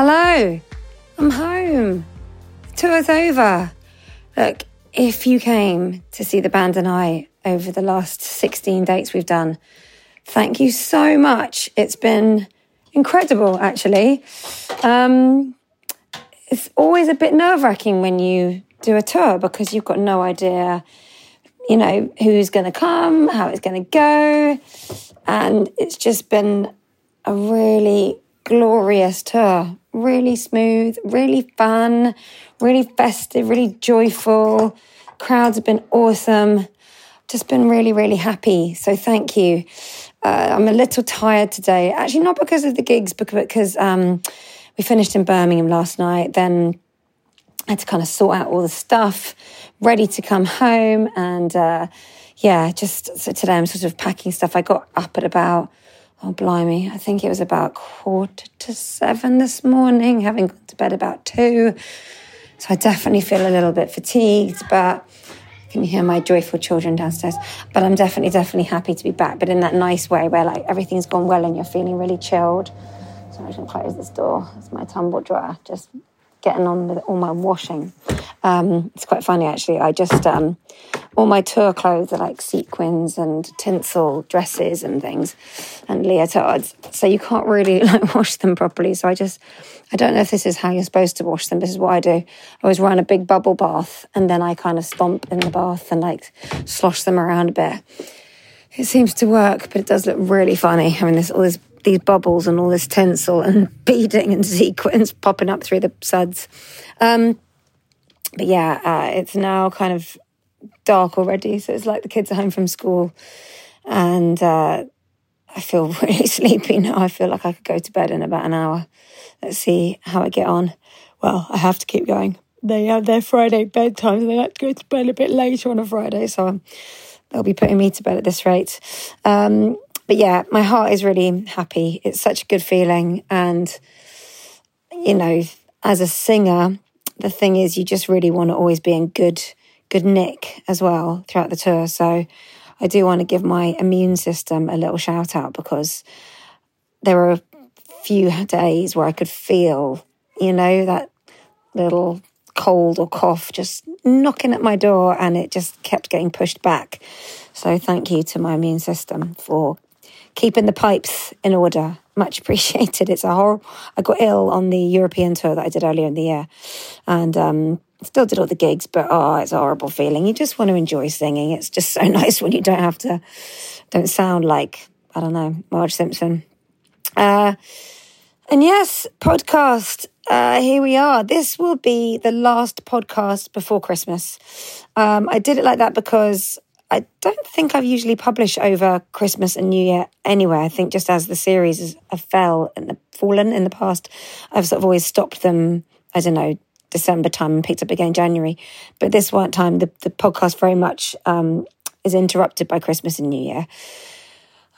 Hello, I'm home. Tour's over. Look, if you came to see the band and I over the last 16 dates we've done, thank you so much. It's been incredible, actually. Um, it's always a bit nerve wracking when you do a tour because you've got no idea, you know, who's going to come, how it's going to go. And it's just been a really glorious tour. Really smooth, really fun, really festive, really joyful. Crowds have been awesome. Just been really, really happy. So thank you. Uh, I'm a little tired today. Actually, not because of the gigs, but because um, we finished in Birmingham last night. Then I had to kind of sort out all the stuff, ready to come home. And uh, yeah, just so today I'm sort of packing stuff. I got up at about Oh, blimey. I think it was about quarter to seven this morning, having gone to bed about two. So I definitely feel a little bit fatigued, but can you hear my joyful children downstairs? But I'm definitely, definitely happy to be back, but in that nice way where like everything's gone well and you're feeling really chilled. So I'm just to close this door. It's my tumble dryer, just getting on with all my washing. Um, it's quite funny actually. I just um, all my tour clothes are like sequins and tinsel dresses and things and leotards, so you can't really like wash them properly. So I just I don't know if this is how you're supposed to wash them. This is what I do. I always run a big bubble bath and then I kind of stomp in the bath and like slosh them around a bit. It seems to work, but it does look really funny. I mean, there's all this these bubbles and all this tinsel and beading and sequins popping up through the suds. Um, but yeah, uh, it's now kind of dark already. So it's like the kids are home from school. And uh, I feel really sleepy now. I feel like I could go to bed in about an hour. Let's see how I get on. Well, I have to keep going. They have their Friday bedtime. So they like to go to bed a bit later on a Friday. So they'll be putting me to bed at this rate. Um, but yeah, my heart is really happy. It's such a good feeling. And, you know, as a singer, the thing is, you just really want to always be in good, good nick as well throughout the tour. So I do want to give my immune system a little shout out because there were a few days where I could feel, you know, that little cold or cough just knocking at my door and it just kept getting pushed back. So thank you to my immune system for keeping the pipes in order. Much appreciated. It's a horror. I got ill on the European tour that I did earlier in the year, and um, Still did all the gigs, but oh, it's a horrible feeling. You just want to enjoy singing. It's just so nice when you don't have to, don't sound like, I don't know, Marge Simpson. Uh, and yes, podcast. Uh, here we are. This will be the last podcast before Christmas. Um, I did it like that because I don't think I've usually published over Christmas and New Year anyway. I think just as the series have fell and fallen in the past, I've sort of always stopped them. I don't know December time and picked up again January. But this one time, the the podcast very much um, is interrupted by Christmas and New Year.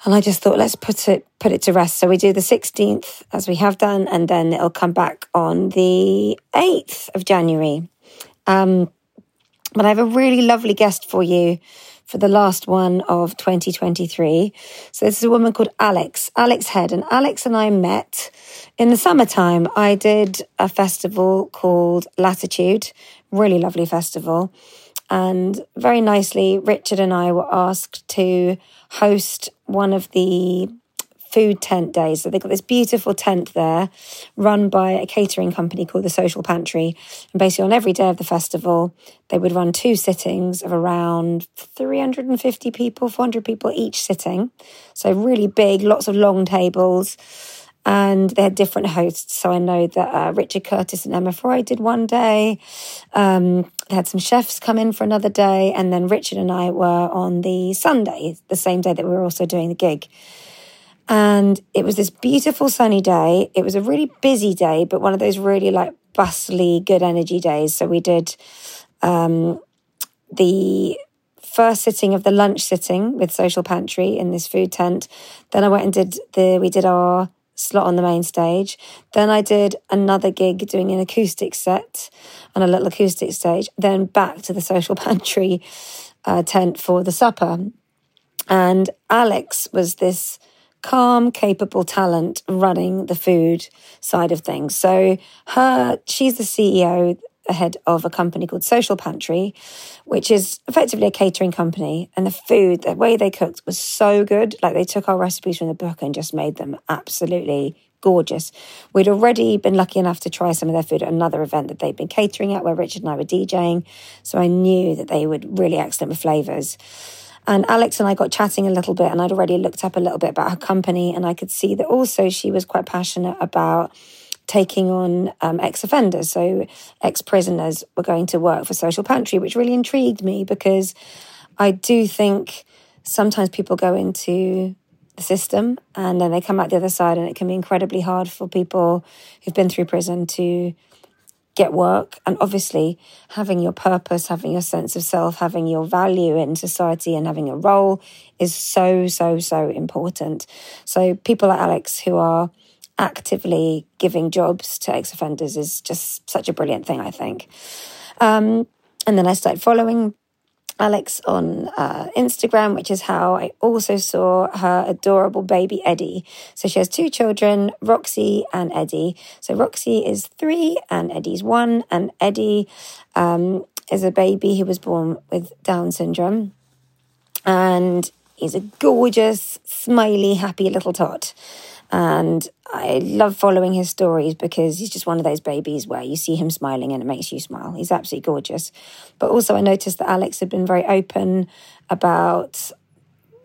And I just thought, let's put it put it to rest. So we do the 16th as we have done, and then it'll come back on the 8th of January. Um, but I have a really lovely guest for you for the last one of 2023. So this is a woman called Alex, Alex Head. And Alex and I met in the summertime. I did a festival called Latitude, really lovely festival. And very nicely, Richard and I were asked to host one of the food tent days. So they've got this beautiful tent there run by a catering company called the Social Pantry. And basically, on every day of the festival, they would run two sittings of around 350 people, 400 people each sitting. So really big, lots of long tables. And they had different hosts. So I know that uh, Richard Curtis and Emma Freud did one day. Um, they had some chefs come in for another day. And then Richard and I were on the Sunday, the same day that we were also doing the gig. And it was this beautiful sunny day. It was a really busy day, but one of those really like bustly, good energy days. So we did um, the first sitting of the lunch sitting with Social Pantry in this food tent. Then I went and did the, we did our slot on the main stage. Then I did another gig doing an acoustic set on a little acoustic stage. Then back to the Social Pantry uh, tent for the supper. And Alex was this calm, capable talent running the food side of things. So her, she's the CEO, head of a company called Social Pantry, which is effectively a catering company. And the food, the way they cooked was so good. Like they took our recipes from the book and just made them absolutely gorgeous. We'd already been lucky enough to try some of their food at another event that they'd been catering at where Richard and I were DJing. So I knew that they were really excellent with flavors. And Alex and I got chatting a little bit, and I'd already looked up a little bit about her company, and I could see that also she was quite passionate about taking on um, ex offenders. So, ex prisoners were going to work for Social Pantry, which really intrigued me because I do think sometimes people go into the system and then they come out the other side, and it can be incredibly hard for people who've been through prison to get work. And obviously, having your purpose, having your sense of self, having your value in society, and having a role is so, so, so important. So, people like Alex who are actively giving jobs to ex offenders is just such a brilliant thing, I think. Um, and then I started following Alex on uh, Instagram, which is how I also saw her adorable baby Eddie. So she has two children, Roxy and Eddie. So Roxy is three and Eddie's one, and Eddie um, is a baby who was born with Down syndrome. And he's a gorgeous, smiley, happy little tot. And I love following his stories because he's just one of those babies where you see him smiling and it makes you smile. He's absolutely gorgeous. But also, I noticed that Alex had been very open about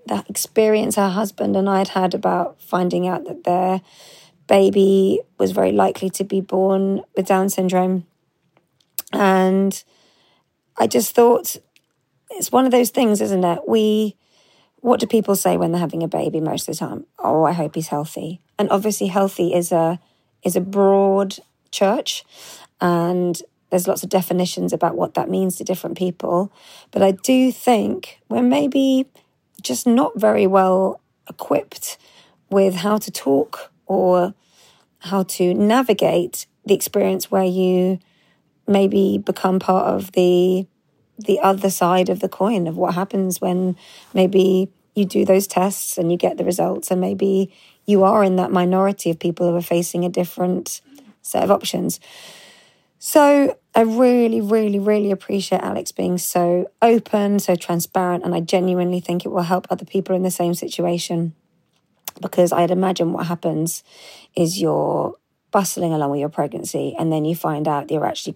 that experience her husband and I had had about finding out that their baby was very likely to be born with Down syndrome. And I just thought it's one of those things, isn't it? We what do people say when they're having a baby most of the time? Oh, I hope he's healthy. And obviously healthy is a is a broad church and there's lots of definitions about what that means to different people. But I do think we're maybe just not very well equipped with how to talk or how to navigate the experience where you maybe become part of the the other side of the coin of what happens when maybe you do those tests and you get the results, and maybe you are in that minority of people who are facing a different set of options. So I really, really, really appreciate Alex being so open, so transparent, and I genuinely think it will help other people in the same situation. Because I'd imagine what happens is you're bustling along with your pregnancy, and then you find out you're actually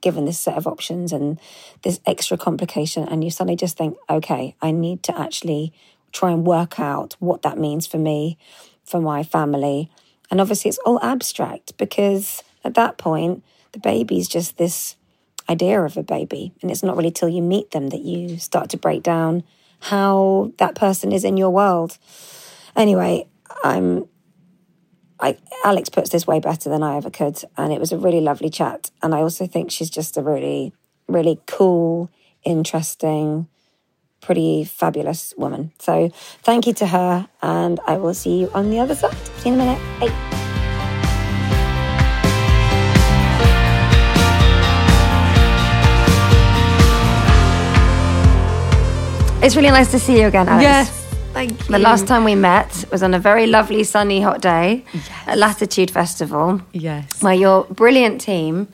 given this set of options and this extra complication, and you suddenly just think, okay, I need to actually try and work out what that means for me, for my family. And obviously, it's all abstract because at that point, the baby's just this idea of a baby. And it's not really till you meet them that you start to break down how that person is in your world. Anyway, I'm I, Alex puts this way better than I ever could. And it was a really lovely chat. And I also think she's just a really, really cool, interesting, pretty fabulous woman. So thank you to her. And I will see you on the other side. See you in a minute. Bye. It's really nice to see you again, Alex. Yes. Thank you. The last time we met was on a very lovely, sunny, hot day at Latitude Festival. Yes. Where your brilliant team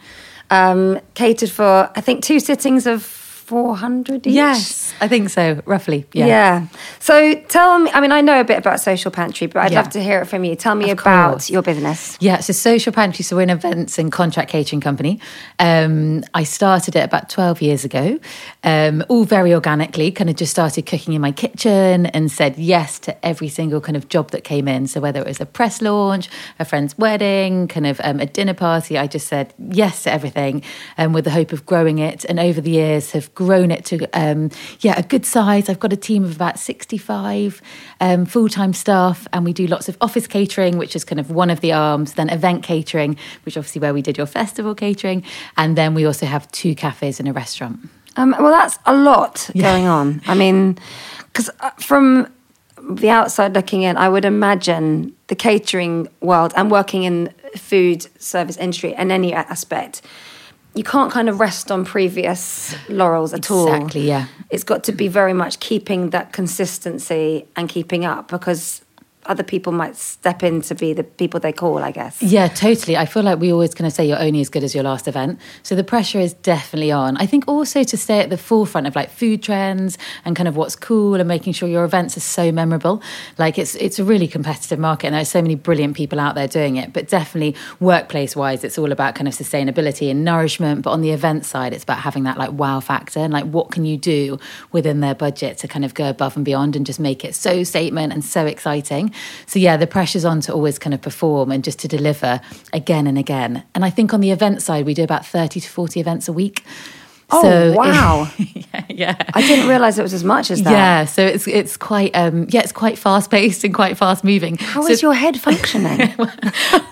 um, catered for, I think, two sittings of 400 each. Yes, I think so, roughly. Yeah. Yeah. So tell me, I mean, I know a bit about Social Pantry, but I'd Yeah. love to hear it from you. Tell me Of about course. your business. Yeah, so Social Pantry, so we're an events and contract catering company. Um, I started it about 12 years ago, um, all very organically, kind of just started cooking in my kitchen and said yes to every single kind of job that came in. So whether it was a press launch, a friend's wedding, kind of um, a dinner party, I just said yes to everything um, with the hope of growing it. And over the years have grown it to, um, yeah, a good size. I've got a team of about 65 um, full-time staff and we do lots of office catering, which is kind of one of the arms, then event catering, which obviously where we did your festival catering. And then we also have two cafes and a restaurant. Um, well, that's a lot going on. I mean, because from the outside looking in, I would imagine the catering world and working in food service industry in any aspect, you can't kind of rest on previous laurels at all. Exactly, yeah. It's got to be very much keeping that consistency and keeping up because other people might step in to be the people they call, I guess. Yeah, totally. I feel like we always kind of say you're only as good as your last event. So the pressure is definitely on. I think also to stay at the forefront of like food trends and kind of what's cool and making sure your events are so memorable. Like it's it's a really competitive market and there's so many brilliant people out there doing it. But definitely workplace wise, it's all about kind of sustainability and nourishment. But on the event side, it's about having that like wow factor and like what can you do within their budget to kind of go above and beyond and just make it so statement and so exciting. So yeah, the pressure's on to always kind of perform and just to deliver again and again. And I think on the event side, we do about 30 to 40 events a week. Oh, wow. yeah, yeah. I didn't realize it was as much as that. Yeah, so it's it's quite um yeah, it's quite fast paced and quite fast moving. How so is your head functioning?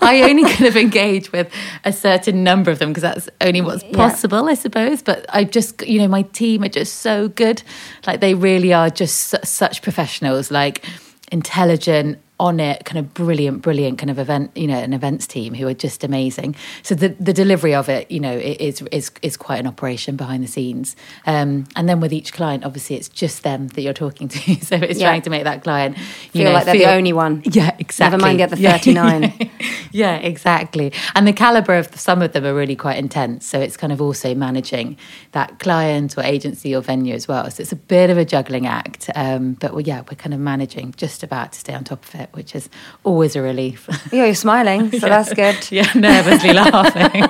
I only kind of engage with a certain number of them because that's only what's Yeah. possible, I suppose. But I just, you know, my team are just so good. Like they really are just su- such professionals, like intelligent, on it, kind of brilliant, brilliant kind of event, you know, an events team who are just amazing. So the the delivery of it, you know, is is is quite an operation behind the scenes. Um, and then with each client, obviously, it's just them that you're talking to. So it's Yeah. trying to make that client you Feel know, like they're the only one. Yeah, exactly. Never mind get the other Yeah. 39. yeah, exactly. And the caliber of some of them are really quite intense. So it's kind of also managing that client or agency or venue as well. So it's a bit of a juggling act. Um, but well, yeah, we're kind of managing just about to stay on top of it, which is always a relief. Yeah, you're smiling, so that's good. yeah, nervously laughing.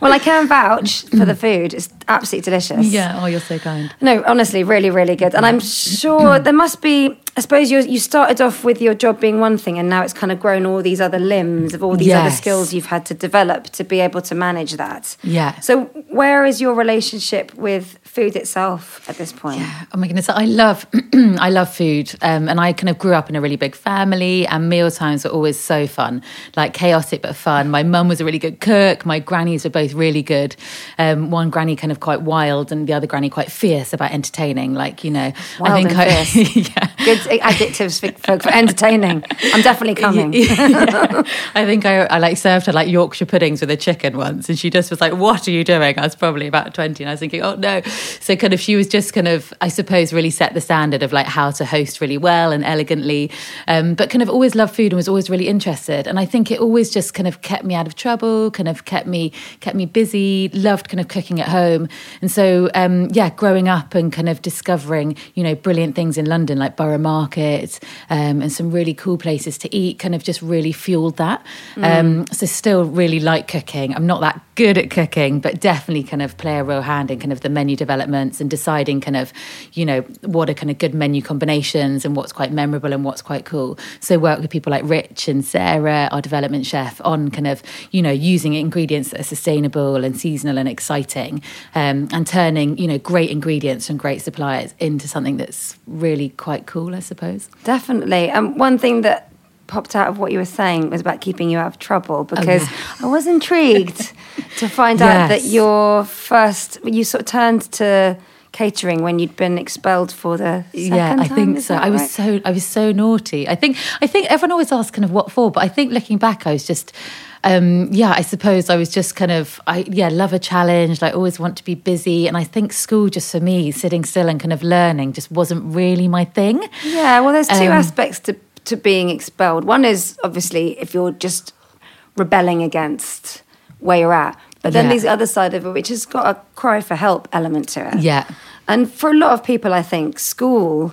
Well, I can vouch for the food. It's absolutely delicious. yeah, oh, you're so kind. No, honestly, really, really good. And I'm sure mm. there must be. I suppose you you started off with your job being one thing, and now it's kind of grown all these other limbs of all these other skills you've had to develop to be able to manage that. Yeah. So, where is your relationship with food itself at this point? Yeah. Oh my goodness, I love I love food, um, and I kind of grew up in a really big family, and meal times were always so fun, like chaotic but fun. My mum was a really good cook. My grannies were both really good. Um, one granny kind of quite wild, and the other granny quite fierce about entertaining. Like you know, Wild I think and I fierce. yeah. Good adjectives for, for, entertaining. I'm definitely coming. Yeah. I think I, I like served her like Yorkshire puddings with a chicken once, and she just was like, "What are you doing?" I was probably about twenty, and I was thinking, "Oh no!" So kind of she was just kind of, I suppose, really set the standard of like how to host really well and elegantly, um, but kind of always loved food and was always really interested. And I think it always just kind of kept me out of trouble, kind of kept me kept me busy. Loved kind of cooking at home, and so um, yeah, growing up and kind of discovering you know brilliant things in London like Borough market um, and some really cool places to eat kind of just really fueled that. Um, so still really like cooking. I'm not that good at cooking, but definitely kind of play a real hand in kind of the menu developments and deciding kind of, you know, what are kind of good menu combinations and what's quite memorable and what's quite cool. So work with people like Rich and Sarah, our development chef, on kind of, you know, using ingredients that are sustainable and seasonal and exciting um, and turning, you know, great ingredients from great suppliers into something that's really quite cool, I suppose. Definitely. And um, one thing that popped out of what you were saying was about keeping you out of trouble because yeah. I was intrigued to find out that your first, you sort of turned to catering when you'd been expelled for the second yeah, I think is so. I was so I was so naughty. I think I think everyone always asks kind of what for, but I think looking back, I was just. Um, yeah, I suppose I was just kind of, I yeah, love a challenge. Like always want to be busy, and I think school just for me, sitting still and kind of learning, just wasn't really my thing. Yeah, well, there's two Um, aspects to, to being expelled. One is obviously if you're just rebelling against where you're at. But then Yeah. there's the other side of it, which has got a cry for help element to it. Yeah. And for a lot of people, I think school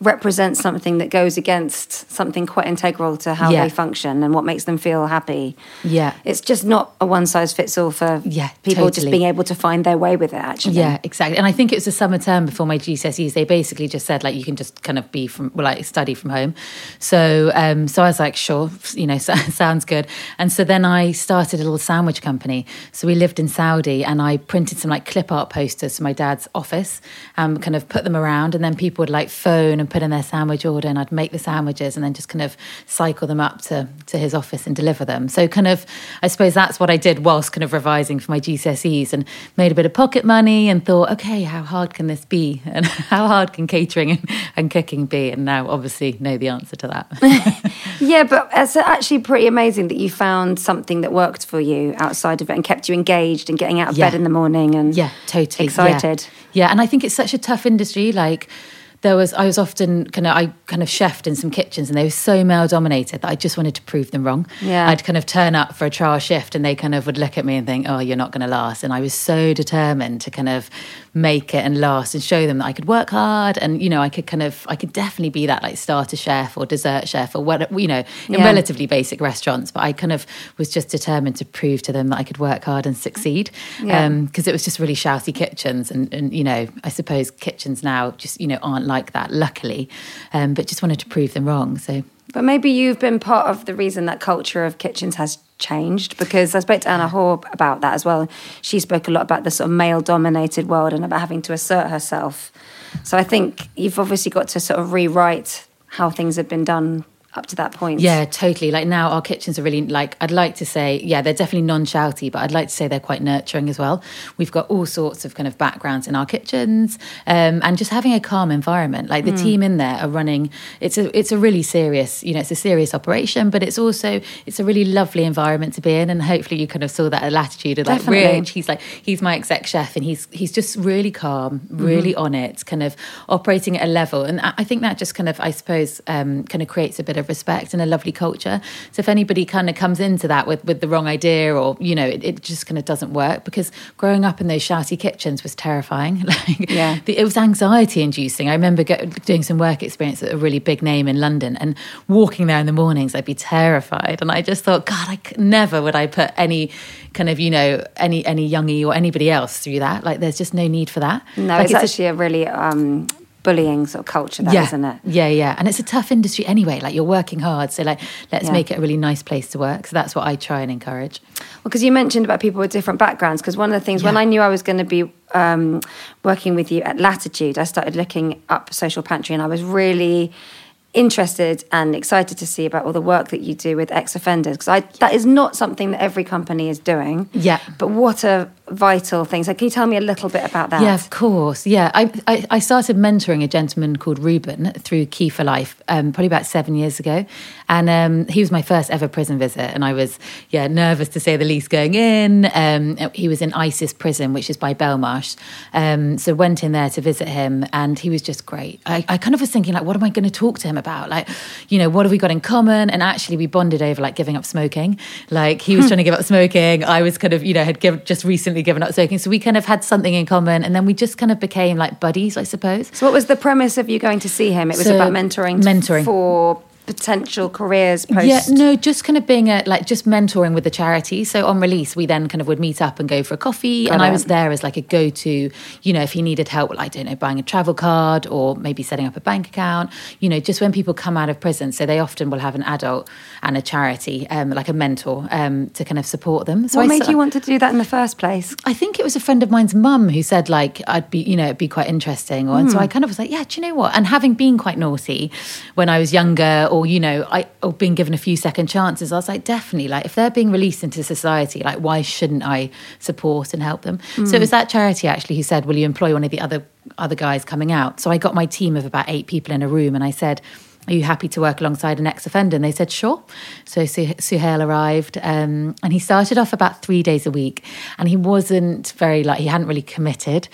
represents something that goes against something quite integral to how Yeah. they function and what makes them feel happy. Yeah. It's just not a one size fits all for Yeah, people just being able to find their way with it, actually. Yeah, exactly. And I think it was the summer term before my GCSEs. They basically just said like you can just kind of be from well, like study from home. So um, so I was like, sure, you know, sounds good. And so then I started a little sandwich company. So we lived in Saudi, and I printed some like clip art posters to my dad's office, um, kind of put them around, and then people would like phone and put in their sandwich order, and I'd make the sandwiches, and then just kind of cycle them up to to his office and deliver them. So kind of, I suppose that's what I did whilst kind of revising for my GCSEs, and made a bit of pocket money, and thought, okay, how hard can this be, and how hard can catering and, and cooking be? And now, obviously, know the answer to that. Yeah, but it's actually pretty amazing that you found something that worked for you outside of it and kept you engaged and getting out of Yeah. bed in the morning and Yeah, totally. yeah. excited. Yeah. and I think it's such a tough industry. Like there was, I was often kind of, I kind of chefed in some kitchens, and they were so male dominated that I just wanted to prove them wrong. Yeah. I'd kind of turn up for a trial shift, and they kind of would look at me and think, "Oh, you're not going to last." And I was so determined to kind of make it and last, and show them that I could work hard, and you know, I could kind of, I could definitely be that like starter chef or dessert chef or what, you know, in Yeah. relatively basic restaurants. But I kind of was just determined to prove to them that I could work hard and succeed. Yeah. Um, because it was just really shouty kitchens and, and you know i suppose kitchens now just you know aren't like that luckily um, but just wanted to prove them wrong so But maybe you've been part of the reason that culture of kitchens has changed because I spoke to Anna Haugh about that as well. She spoke a lot about the sort of male dominated world and about having to assert herself. So I think you've obviously got to sort of rewrite how things have been done up to that point. Yeah, totally. Like now, our kitchens are really like I'd like to say, yeah, they're definitely non-shouty, but I'd like to say they're quite nurturing as well. We've got all sorts of kind of backgrounds in our kitchens, um, and just having a calm environment. Like the team in there are running. It's a it's a really serious, you know, it's a serious operation, but it's also it's a really lovely environment to be in, and hopefully you kind of saw that at Latitude. Of like Definitely. Rich, he's like he's my exec chef, and he's he's just really calm, really on it, kind of operating at a level, and I I think that just kind of I suppose um, kind of creates a bit of respect and a lovely culture. So if anybody kind of comes into that with with the wrong idea, or you know, it, it just kind of doesn't work because growing up in those shouty kitchens was terrifying. like, Yeah. the- it was anxiety inducing. I remember go, doing some work experience at a really big name in London and walking there in the mornings, I'd be terrified. And I just thought, God, I c- never would I put any kind of, you know, any, any youngie or anybody else through that. Like, there's just no need for that. No, like, it's, a- actually a, really um, bullying sort of culture, that, yeah, not it? Yeah, yeah. And it's a tough industry anyway. Like, you're working hard. So, like, let's Yeah. make it a really nice place to work. So, that's what I try and encourage. Well, because you mentioned about people with different backgrounds. Because one of the things, when I knew I was going to be um, working with you at Latitude, I started looking up Social Pantry, and I was really interested and excited to see about all the work that you do with ex-offenders. Because that is not something that every company is doing. Yeah. But what a vital things. So can you tell me a little bit about that? Yeah, of course. Yeah, I, I, I started mentoring a gentleman called Ruben through Key4Life um, probably about seven years ago, and um, he was my first ever prison visit, and I was yeah nervous to say the least going in. Um, he was in ISIS prison, which is by Belmarsh, um, so went in there to visit him, and he was just great. I, I kind of was thinking like, what am I going to talk to him about? Like, you know, what have we got in common? And actually, we bonded over like giving up smoking. Like he was trying to give up smoking. I was kind of you know had give, just recently recently given up smoking. So we kind of had something in common. And then we just kind of became like buddies, I suppose. So, what was the premise of you going to see him? It was So, about mentoring, mentoring. for potential careers post. Yeah, no, just kind of being a like just mentoring with the charity. So on release, we then kind of would meet up and go for a coffee, and I was there as like a go to. You know, if he needed help, with, I don't know, buying a travel card or maybe setting up a bank account. You know, just when people come out of prison, so they often will have an adult and a charity, um, like a mentor, um, to kind of support them. So What I made you want to do that in the first place? I think it was a friend of mine's mum who said like I'd be you know it'd be quite interesting or and so I kind of was like yeah do you know what and having been quite naughty when I was younger or you know I or being given a few second chances I was like definitely like if they're being released into society like why shouldn't I support and help them so it was that charity actually who said will you employ one of the other other guys coming out so I got my team of about eight people in a room and I said are you happy to work alongside an ex-offender? And they said, sure. So Su- Suhail arrived um, and he started off about three days a week and he wasn't very, like, he hadn't really committed.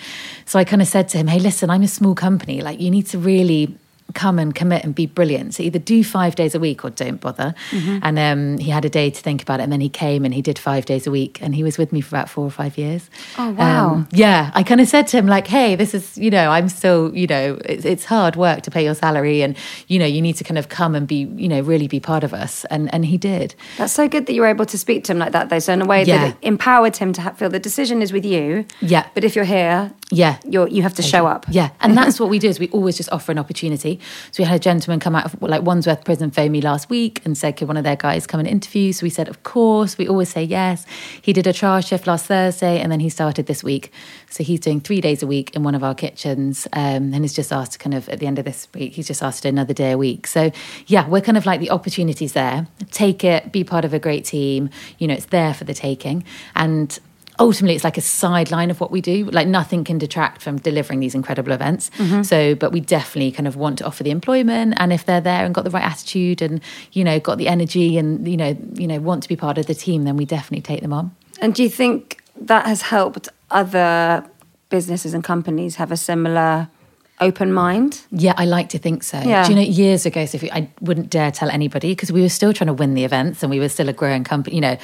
So I kind of said to him, hey, listen, I'm a small company. Like, you need to really come and commit and be brilliant. So either do five days a week or don't bother. Mm-hmm. And um, he had a day to think about it. And then he came and he did five days a week. And he was with me for about four or five years. Oh, wow. Um, yeah. I kind of said to him, like, hey, this is, you know, I'm still, you know, it's, it's hard work to pay your salary. And, you know, you need to kind of come and be, you know, really be part of us. And, and he did. That's so good that you were able to speak to him like that, though. So in a way Yeah. that empowered him to ha- feel the decision is with you. Yeah. But if you're here, Yeah. you're you have to show up. Yeah, and that's what we do is we always just offer an opportunity. So we had a gentleman come out of like Wandsworth Prison phone me last week and said, could one of their guys come and interview? So we said, of course. We always say yes. He did a trial shift last Thursday and then he started this week. So he's doing three days a week in one of our kitchens um, and he's just asked to kind of, at the end of this week, he's just asked another day a week. So yeah, we're kind of like the opportunities there. Take it, be part of a great team. You know, it's there for the taking. And ultimately it's like a sideline of what we do like nothing can detract from delivering these incredible events mm-hmm. so but we definitely kind of want to offer the employment and if they're there and got the right attitude and you know got the energy and you know you know want to be part of the team then we definitely take them on And do you think that has helped other businesses and companies have a similar open mind? Yeah, I like to think so. Yeah. Do you know, years ago, Sophie, I wouldn't dare tell anybody because we were still trying to win the events and we were still a growing company. You know,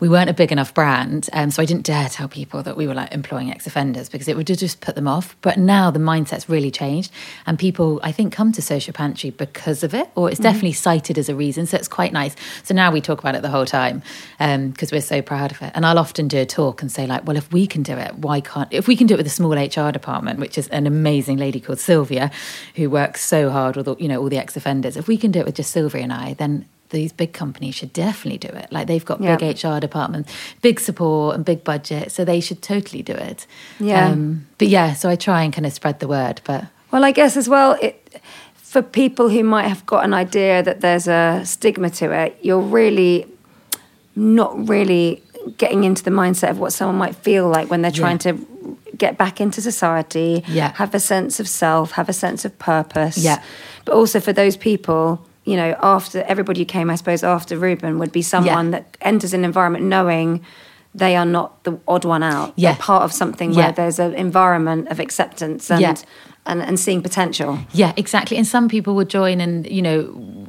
we weren't a big enough brand. Um, so I didn't dare tell people that we were like employing ex offenders because it would just put them off. But now the mindset's really changed and people, I think, come to Social Pantry because of it or it's definitely cited as a reason. So it's quite nice. So now we talk about it the whole time because we're so proud of it. And I'll often do a talk and say, like, well, if we can do it, why can't, if we can do it with a small HR department, which is an amazing lady called Sylvia, who works so hard with all, you know all the ex-offenders. If we can do it with just Sylvia and I, then these big companies should definitely do it. Like they've got Yeah. big HR departments, big support, and big budget, so they should totally do it. Yeah. Um, but yeah, so I try and kind of spread the word. But Well, I guess as well, it, for people who might have got an idea that there's a stigma to it, you're really not really getting into the mindset of what someone might feel like when they're trying to get back into society, Yeah. have a sense of self, have a sense of purpose. Yeah. But also for those people, you know, after everybody who came, I suppose, after Ruben would be someone that enters an environment knowing they are not the odd one out. Yeah. They're part of something Yeah. where there's an environment of acceptance and Yeah. and, and seeing potential. Yeah, exactly. And some people would join and, you know,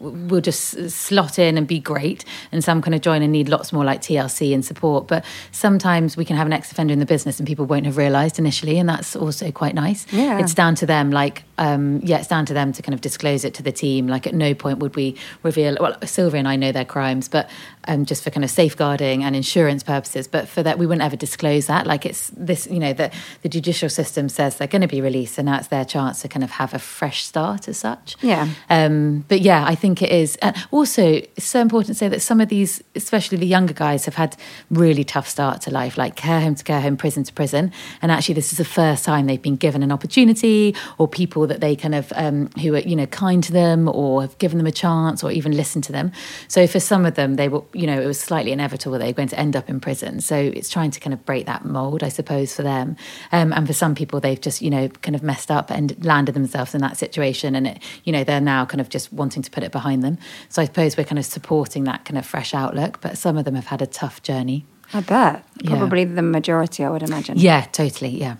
will just slot in and be great. And some kind of join and need lots more like TLC and support. But sometimes we can have an ex offender in the business and people won't have realised initially. And that's also quite nice. Yeah. It's down to them, like, um, yeah, it's down to them to kind of disclose it to the team. Like, at no point would we reveal, well, Sylvia and I know their crimes, but um, just for kind of safeguarding and insurance purposes. But for that, we wouldn't ever disclose that. Like, it's this, you know, that the judicial system says they're going to be released. And now it's their chance to kind of have a fresh start as such. Yeah. Um, but yeah, I think it is. And also, it's so important to say that some of these, especially the younger guys, have had really tough start to life, like care home to care home, prison to prison. And actually, this is the first time they've been given an opportunity, or people that they kind of um, who are you know kind to them, or have given them a chance, or even listened to them. So for some of them, they were you know it was slightly inevitable they were going to end up in prison. So it's trying to kind of break that mold, I suppose, for them. Um, and for some people, they've just you know kind of messed up and landed themselves in that situation, and it you know they're now kind of just wanting to put it behind them. So I suppose we're kind of supporting that kind of fresh outlook. But some of them have had a tough journey. I bet. Yeah. Probably the majority, I would imagine. Yeah, totally. Yeah.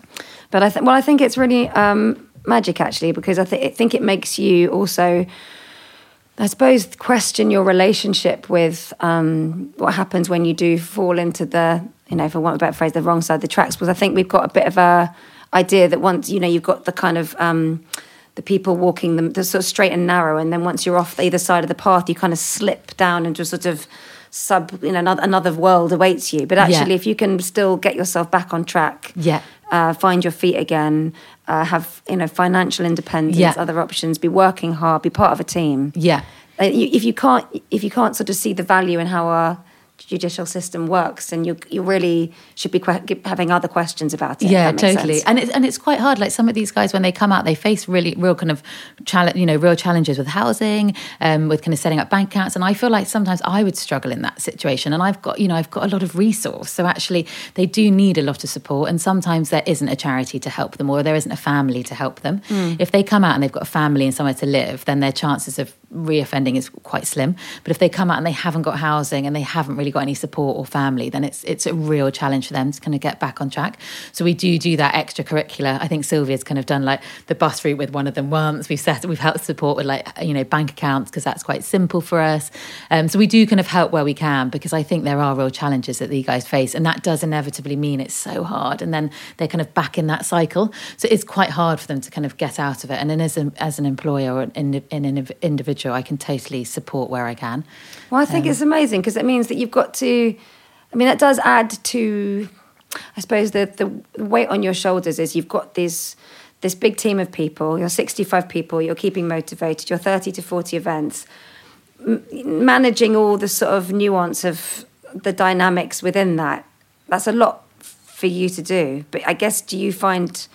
But I think, well, I think it's really um, magic actually because I, th- I think it makes you also, I suppose, question your relationship with um, what happens when you do fall into the you know, for want of a better phrase, the wrong side of the tracks. Because I think we've got a bit of a idea that once you know you've got the kind of um, the people walking them the sort of straight and narrow, and then once you're off either side of the path, you kind of slip down into a sort of sub, you know, another, another world awaits you. But actually, Yeah. if you can still get yourself back on track, Yeah. uh, find your feet again, uh, have you know financial independence, Yeah. other options, be working hard, be part of a team. Yeah. Uh, you, if you can't, if you can't sort of see the value in how our judicial system works, and you you really should be que- having other questions about it. Yeah, totally. sense. And it's and it's quite hard. Like some of these guys, when they come out, they face really real kind of challenge, you know, real challenges with housing, um, with kind of setting up bank accounts. And I feel like sometimes I would struggle in that situation. And I've got, you know, I've got a lot of resource. So actually, they do need a lot of support. And sometimes there isn't a charity to help them, or there isn't a family to help them. If they come out and they've got a family and somewhere to live, then their chances of reoffending is quite slim. But if they come out and they haven't got housing and they haven't really got any support or family, then it's it's a real challenge for them to kind of get back on track. So we do do that extracurricular. I think Sylvia's kind of done like the bus route with one of them once. We've set we've helped support with like you know bank accounts because that's quite simple for us. Um, so we do kind of help where we can because I think there are real challenges that you guys face, and that does inevitably mean it's so hard, and then they're kind of back in that cycle. So it's quite hard for them to kind of get out of it. And then as an as an employer or in, in an individual, I can totally support where I can. Well, I think it's amazing because it means that you've got to. I mean, that does add to, I suppose, the the weight on your shoulders is you've got this this big team of people. You're 65 people. You're keeping motivated. You're 30 to 40 events, M- managing all the sort of nuance of the dynamics within that. That's a lot for you to do. But I guess, do you find?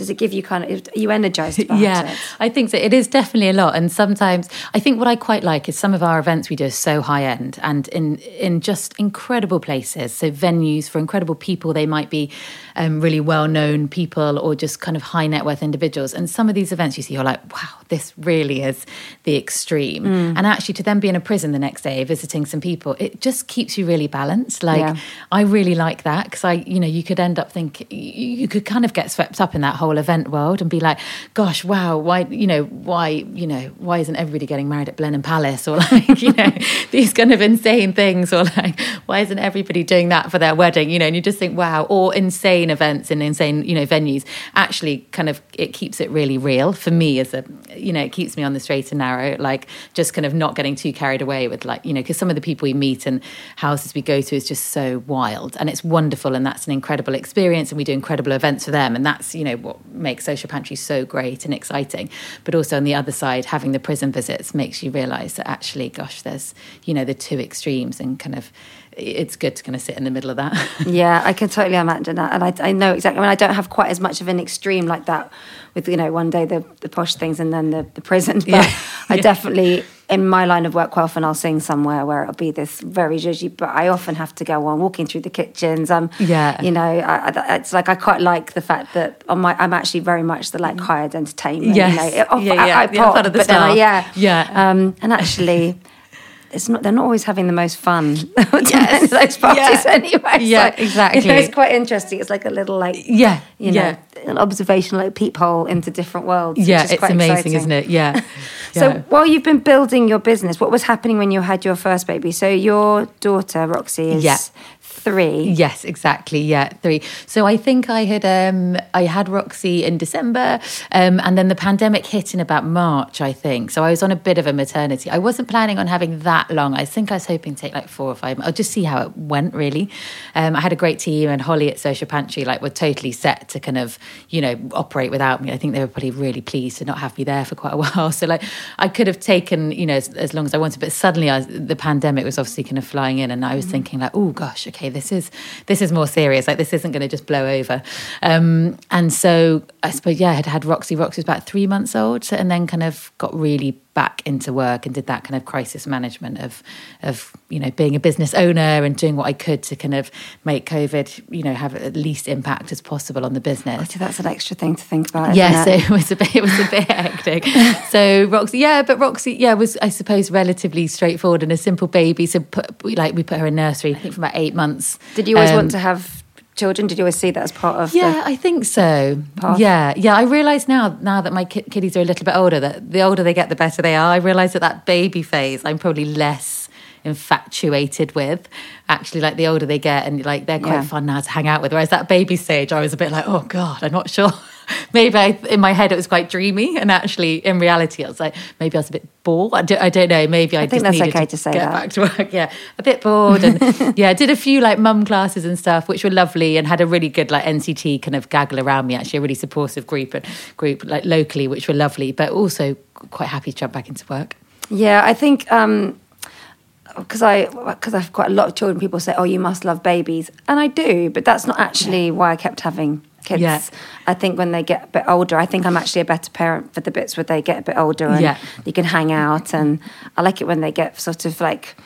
Does it give you kind of? Are you energized yeah, it? I think so. It is definitely a lot, and sometimes I think what I quite like is some of our events we do are so high end and in in just incredible places. So venues for incredible people. They might be um, really well known people or just kind of high net worth individuals. And some of these events you see, you're like, wow, this really is the extreme. Mm. And actually, to then be in a prison the next day visiting some people, it just keeps you really balanced. Like Yeah. I really like that because I, you know, you could end up thinking you you could kind of get swept up in that whole event world and be like, gosh, wow, why, you know, why, you know, why isn't everybody getting married at Blenheim Palace or like, you know, these kind of insane things or like, why isn't everybody doing that for their wedding? You know, and you just think, wow, or insane events in insane, you know, venues. Actually, kind of, it keeps it really real for me as a, you know, it keeps me on the straight and narrow, like just kind of not getting too carried away with like, you know, because some of the people we meet and houses we go to is just so wild and it's wonderful and that's an incredible experience and we do incredible events for them and that's, you know, what makes Social Pantry so great and exciting. But also on the other side, having the prison visits makes you realise that actually, gosh, there's, you know, the two extremes and kind of, it's good to kind of sit in the middle of that. Yeah, I can totally imagine that, and I, I know exactly. I mean, I don't have quite as much of an extreme like that with you know one day the, the posh things and then the, the prison. But Yeah. I Yeah. definitely in my line of work quite often I'll sing somewhere where it'll be this very judgy, but I often have to go on walking through the kitchens. Um, Yeah. you know, I, I, it's like I quite like the fact that on my I'm actually very much the like hired entertainment. Yes. you know, It- Yeah, yeah. I, I pop, side of the but I, yeah, Yeah. Um, and actually. It's not. They're not always having the most fun. Yes. those parties Yeah. anyway. Yeah, So, exactly. You know, it's quite interesting. It's like a little like Yeah, you know, yeah. an observational like peephole into different worlds. yeah, it's quite amazing, exciting. isn't it? Yeah. So while you've been building your business, what was happening when you had your first baby? So your daughter Roxy is Yeah. Three. Yes, exactly. Yeah, three. So I think I had um I had Roxy in December, um, and then the pandemic hit in about March, I think. So I was on a bit of a maternity. I wasn't planning on having that long. I think I was hoping to take like four or five. I'll just see how it went. Really, um, I had a great team, and Holly at Social Pantry like were totally set to kind of you know operate without me. I think they were probably really pleased to not have me there for quite a while. So like I could have taken you know as, as long as I wanted, but suddenly I was, the pandemic was obviously kind of flying in, and I was thinking like, oh gosh, okay, this is this is more serious. Like this isn't going to just blow over. Um, and so I suppose yeah, I had had Roxy. Roxy was about three months old, so, and then kind of got really back into work and did that kind of crisis management of of you know being a business owner and doing what I could to kind of make COVID you know have at least impact as possible on the business. So that's an extra thing to think about. Yeah, so it was a bit it was a bit hectic. So Roxy, yeah, but Roxy, yeah, was I suppose relatively straightforward and a simple baby. So put, like we put her in nursery, I think for about eight months. Did you always Um, want to have children? Did you always see that as part of? yeah, I think so. path? Yeah, yeah. I realise now, now that my ki- kiddies are a little bit older, that the older they get, the better they are. I realise that that baby phase, I'm probably less infatuated with. Actually, like the older they get, and like they're quite Yeah. fun now to hang out with. Whereas that baby stage, I was a bit like, oh god, I'm not sure. maybe I, in my head it was quite dreamy, and actually in reality, I was like, maybe I was a bit bored. I don't, I don't know. Maybe I, I think just that's needed okay to, to say get that. back to work. Yeah, a bit bored, and yeah, I did a few like mum classes and stuff, which were lovely, and had a really good like NCT kind of gaggle around me. Actually, a really supportive group and group like locally, which were lovely, but also quite happy to jump back into work. Yeah, I think um because I because I've quite a lot of children. People say, "Oh, you must love babies," and I do, but that's not actually why I kept having kids. Yeah. I think when they get a bit older, I think I'm actually a better parent for the bits where they get a bit older and Yeah. you can hang out. And I like it when they get sort of like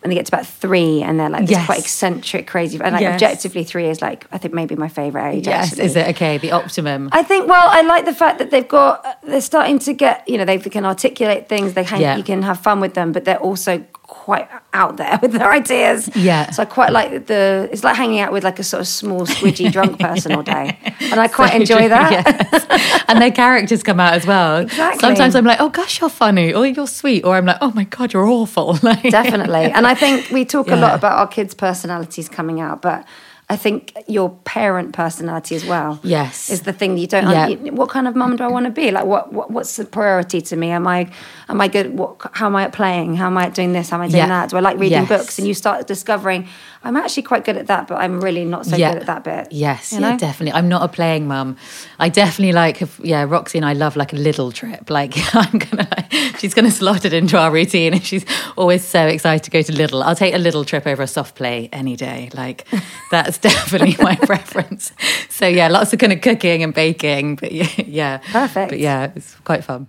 when they get to about three and they're like this Yes. quite eccentric, crazy. And like Yes. objectively, three is like I think maybe my favorite age. Yes, actually. is it okay? The optimum. I think. Well, I like the fact that they've got. They're starting to get. You know, they can articulate things. They hang, Yeah. you can have fun with them, but they're also quite out there with their ideas. Yeah. So I quite like the. It's like hanging out with like a sort of small, squidgy drunk person all day, and I quite So enjoy true, that. yes. and their characters come out as well. Exactly. Sometimes I'm like, oh gosh, you're funny, or you're sweet, or I'm like, oh my god, you're awful. Like, Definitely. And I think we talk a lot about our kids' personalities coming out, but I think your parent personality as well. Yes. Is the thing that you don't Yeah. you- what kind of mum do I want to be? Like what, what what's the priority to me? Am I am I good what how am I at playing? How am I at doing this? How am I doing Yeah. that? Do I like reading Yes. books? And you start discovering I'm actually quite good at that, but I'm really not so Yeah. good at that bit. Yes, You yeah, definitely. I'm not a playing mum. I definitely like, yeah, Roxy and I love like a little trip. Like, I'm gonna, like, she's gonna slot it into our routine, and she's always so excited to go to Little. I'll take a little trip over a soft play any day. Like, that's definitely my preference. So yeah, lots of kind of cooking and baking, but yeah, yeah, Perfect. But yeah, it's quite fun.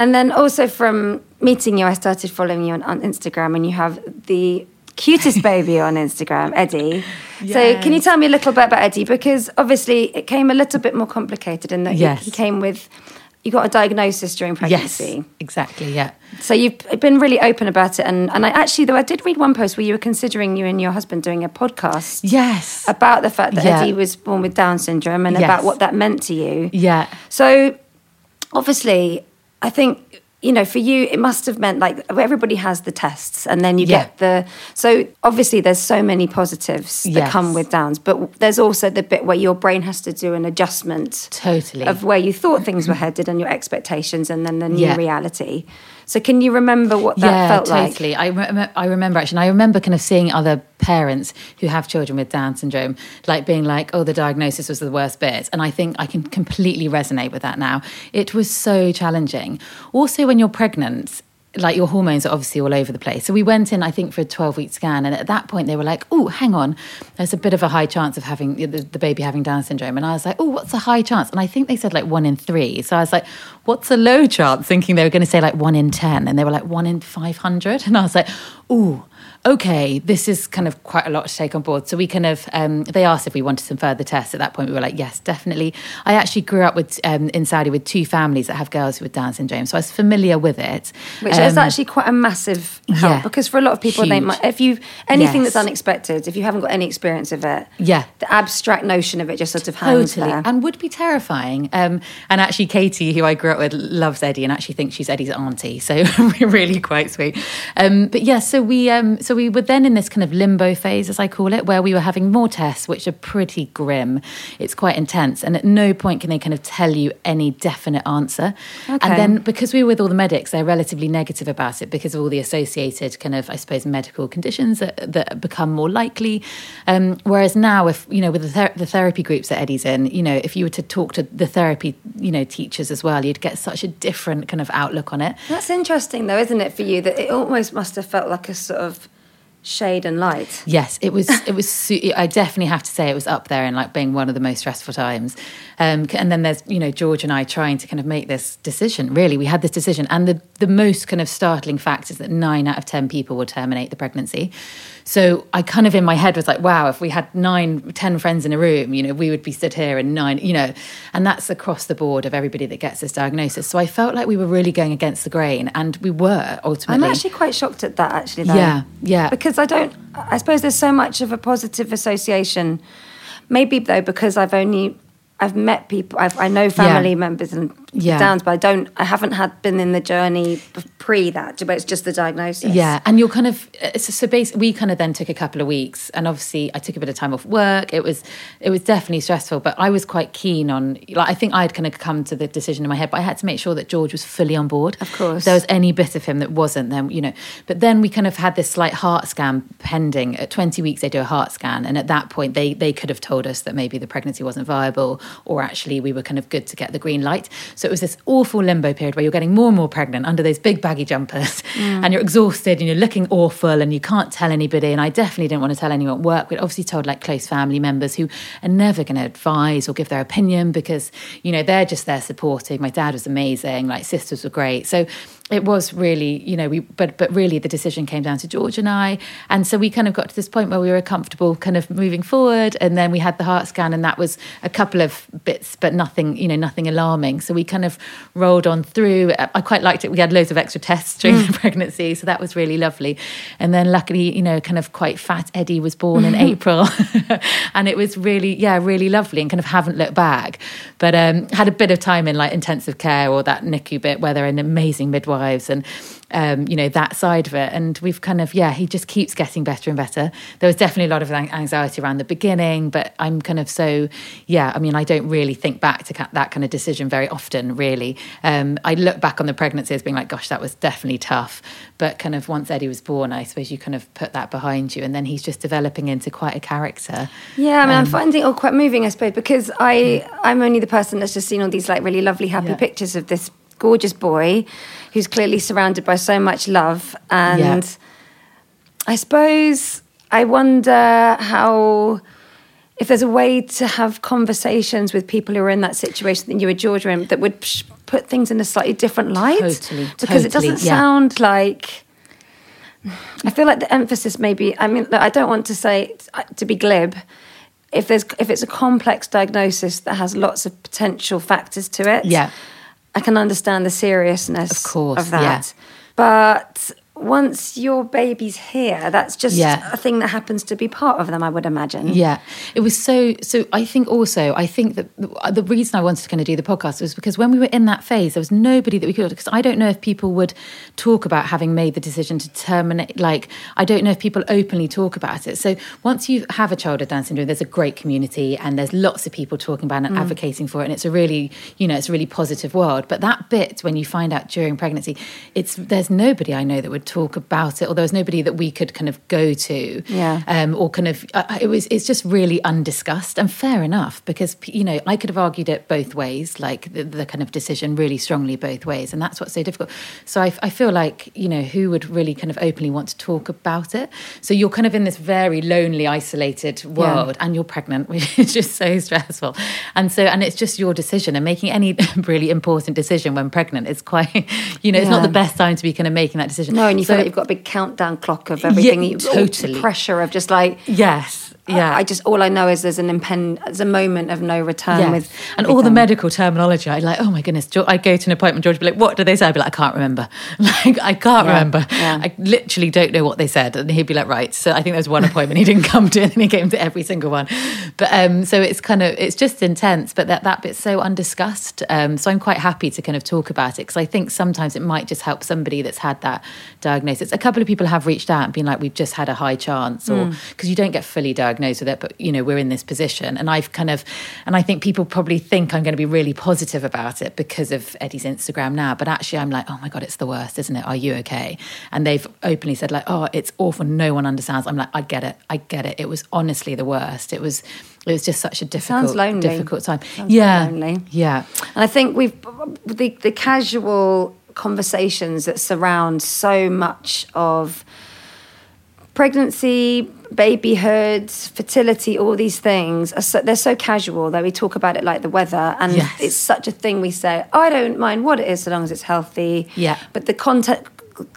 And then also from meeting you, I started following you on, on Instagram, and you have the cutest baby on Instagram, Eddie. So, can you tell me a little bit about Eddie? Because obviously, it came a little bit more complicated in that he- he, came with. You got a diagnosis during pregnancy. Yes, exactly. Yeah. So you've been really open about it, and, and I actually, though, I did read one post where you were considering you and your husband doing a podcast Yes. about the fact that Yeah. Eddie was born with Down syndrome and Yes. about what that meant to you. Yeah. So obviously, I think you know for you it must have meant like everybody has the tests and then you Yeah. get the so obviously there's so many positives that Yes. come with downs but there's also the bit where your brain has to do an adjustment Totally. of where you thought things were headed and your expectations and then the new Yeah. reality So can you remember what that yeah, felt like? totally. I, rem- I remember actually, and I remember kind of seeing other parents who have children with Down syndrome, like being like, oh, the diagnosis was the worst bit. And I think I can completely resonate with that now. It was so challenging. Also, when you're pregnant, like your hormones are obviously all over the place. So we went in, I think, for a 12 week scan. And at that point, they were like, oh, hang on, there's a bit of a high chance of having the, the baby having Down syndrome. And I was like, oh, what's a high chance? And I think they said like one in three. So I was like, what's a low chance? Thinking they were going to say like one in 10. And they were like one in 500. And I was like, oh, okay, this is kind of quite a lot to take on board. So we kind of, um, they asked if we wanted some further tests. At that point, we were like, yes, definitely. I actually grew up with um, in Saudi with two families that have girls with Down syndrome, so I was familiar with it. Which is Um, actually quite a massive help yeah, because for a lot of people, they might, if you anything Yes. that's unexpected, if you haven't got any experience of it, Yeah. the abstract notion of it just sort of hangs Totally, there. and would be terrifying. Um, and actually, Katie, who I grew up with, loves Eddie, and actually thinks she's Eddie's auntie. So really quite sweet. Um, but yeah, so we um, so we were then in this kind of limbo phase, as I call it, where we were having more tests, which are pretty grim. It's quite intense, and at no point can they kind of tell you any definite answer. Okay. And then because we were with all the medics, they're relatively negative about it because of all the associated kind of, I suppose, medical conditions that, that become more likely. Um, whereas now, if you know, with the, ther- the therapy groups that Eddie's in, you know, if you were to talk to the therapy, you know, teachers as well, you'd get such a different kind of outlook on it. That's interesting, though, isn't it, for you? That it almost must have felt like a sort of shade and light. Yes, it was. It was. I definitely have to say it was up there in like being one of the most stressful times. Um, and then there's you know George and I trying to kind of make this decision. Really, we had this decision, and the the most kind of startling fact is that nine out of ten people will terminate the pregnancy. So I kind of in my head was like, wow, if we had nine, ten friends in a room, you know, we would be stood here and nine, you know, and that's across the board of everybody that gets this diagnosis. So I felt like we were really going against the grain, and we were ultimately. I'm actually quite shocked at that, actually, though. Yeah, yeah. Because I don't, I suppose there's so much of a positive association. Maybe, though, because I've only, I've met people, I've, I know family Yeah. members and Yeah. Downs, but I don't, I haven't had been in the journey pre that, but it's just the diagnosis. Yeah, and you're kind of uh, so, so basically we kind of then took a couple of weeks, and obviously I took a bit of time off work. It was it was definitely stressful, but I was quite keen on like I think I'd kind of come to the decision in my head, but I had to make sure that George was fully on board. Of course. if there was any bit of him that wasn't, then you know. But then we kind of had this slight heart scan pending. At 20 weeks, they do a heart scan, and at that point, they they could have told us that maybe the pregnancy wasn't viable, or actually we were kind of good to get the green light. So it was this awful limbo period where you're getting more and more pregnant under those big baggy jumpers, mm. and you're exhausted and you're looking awful, and you can't tell anybody. And I definitely didn't want to tell anyone at work. We'd obviously told like close family members who are never going to advise or give their opinion because you know they're just there supporting. My dad was amazing, like sisters were great, so it was really you know we but but really the decision came down to George and I. And so we kind of got to this point where we were comfortable kind of moving forward and then we had the heart scan and that was a couple of bits but nothing you know nothing alarming. So we kind of rolled on through. I quite liked it. We had loads of extra tests during the pregnancy so that was really lovely. And then luckily you know kind of quite fat Eddie was born in April. And it was really yeah really lovely and kind of haven't looked back. But um had a bit of time in like intensive care or that NICU bit where they're an amazing midwives and um, you know that side of it. And we've kind of yeah he just keeps getting better and better. There was definitely a lot of anxiety around the beginning but i'm kind of so yeah i mean i don't really think back to that kind of decision very often really. Um, i look back on the pregnancy as being like gosh that was definitely tough. But kind of once eddie was born i suppose you kind of put that behind you and then he's just developing into quite a character. Yeah, I mean, Um, I'm finding it all quite moving, I suppose, because I I'm only the person that's just seen all these like really lovely, happy Yeah. pictures of this gorgeous boy who's clearly surrounded by so much love, and I suppose I wonder how. If there's a way to have conversations with people who are in that situation that you and George are in, that would put things in a slightly different light, Totally, because it doesn't yeah. sound like I feel like the emphasis maybe. I mean, I don't want to say uh, to be glib. If there's if it's a complex diagnosis that has lots of potential factors to it, Yeah. I can understand the seriousness Of course, of that. yeah. But once your baby's here, that's just Yeah. a thing that happens to be part of them, I would imagine. Yeah, it was so. So I think also, I think that the, uh, the reason I wanted to kind of do the podcast was because when we were in that phase, there was nobody that we could. Because I don't know if people would talk about having made the decision to terminate. Like, I don't know if people openly talk about it. So once you have a child with Down syndrome, there's a great community and there's lots of people talking about it and mm. advocating for it, and it's a really, you know, it's a really positive world. But that bit when you find out during pregnancy, it's there's nobody I know that would talk about it, or there was nobody that we could kind of go to. Yeah. um, or kind of uh, it was it's just really undiscussed and fair enough because you know I could have argued it both ways like the, the kind of decision really strongly both ways and that's what's so difficult. So I, I feel like you know who would really kind of openly want to talk about it? So you're kind of in this very lonely isolated world and you're pregnant which is just so stressful. And so and it's just your decision and making any really important decision when pregnant is quite you know it's not the best time to be kind of making that decision. No, and you So- feel like you've got a big countdown clock of everything. Yeah, You- totally. all pressure of just like, yes yeah I just, all I know is there's an impend, there's a moment of no return with. and all the medical terminology. I like, oh my goodness. I go to an appointment, George would be like, what do they say? I'd be like, I can't remember. Like, I can't Yeah, remember. yeah. I literally don't know what they said. And he'd be like, right. So I think there was one appointment he didn't come to, and then he came to every single one. But um, so it's kind of, it's just intense, but that, that bit's so undiscussed. Um, so I'm quite happy to kind of talk about it because I think sometimes it might just help somebody that's had that diagnosis. A couple of people have reached out and been like, we've just had a high chance, or Hmm. because you don't get fully diagnosed with it, but you know, we're in this position. And I've kind of, and I think people probably think I'm going to be really positive about it because of Eddie's Instagram now. But actually, I'm like, oh my God, it's the worst, isn't it? Are you okay? And they've openly said, like, oh, it's awful. No one understands. I'm like, I get it. I get it. It was honestly the worst. It was, it was just such a difficult, difficult time. Sounds yeah. lonely. Yeah. And I think we've the the casual conversations that surround so much of pregnancy, babyhood, fertility, all these things are so, they're so casual that we talk about it like the weather, and Yes. it's such a thing. We say, "Oh, I don't mind what it is so long as it's healthy." Yeah. but the content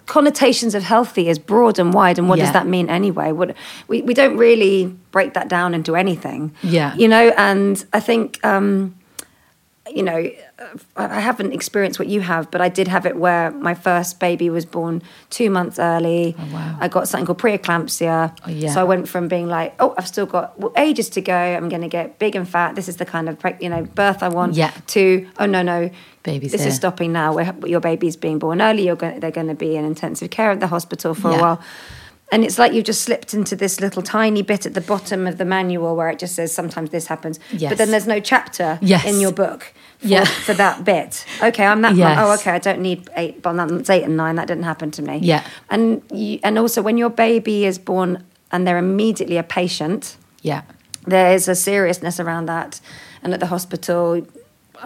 connotations of healthy is broad and wide and what Yeah. does that mean anyway what we, we don't really break that down into anything Yeah. you know and i think um you know, I haven't experienced what you have, but I did have it where my first baby was born two months early. Oh, wow. I got something called preeclampsia. Oh, yeah. So I went from being like, oh, I've still got ages to go. I'm going to get big and fat. This is the kind of you know birth I want. Yeah. To oh no no, Baby's this here. is stopping now. We're, your baby's being born early. You're going. They're going to be in intensive care at the hospital for Yeah. a while. And it's like you've just slipped into this little tiny bit at the bottom of the manual where it just says sometimes this happens. Yes. But then there's no chapter Yes. in your book for, Yeah. for that bit. Okay, I'm that oh, Yes. one. Oh, okay, I don't need eight, but that's eight and nine. That didn't happen to me. Yeah. And you, and also when your baby is born and they're immediately a patient, Yeah. there is a seriousness around that. And at the hospital,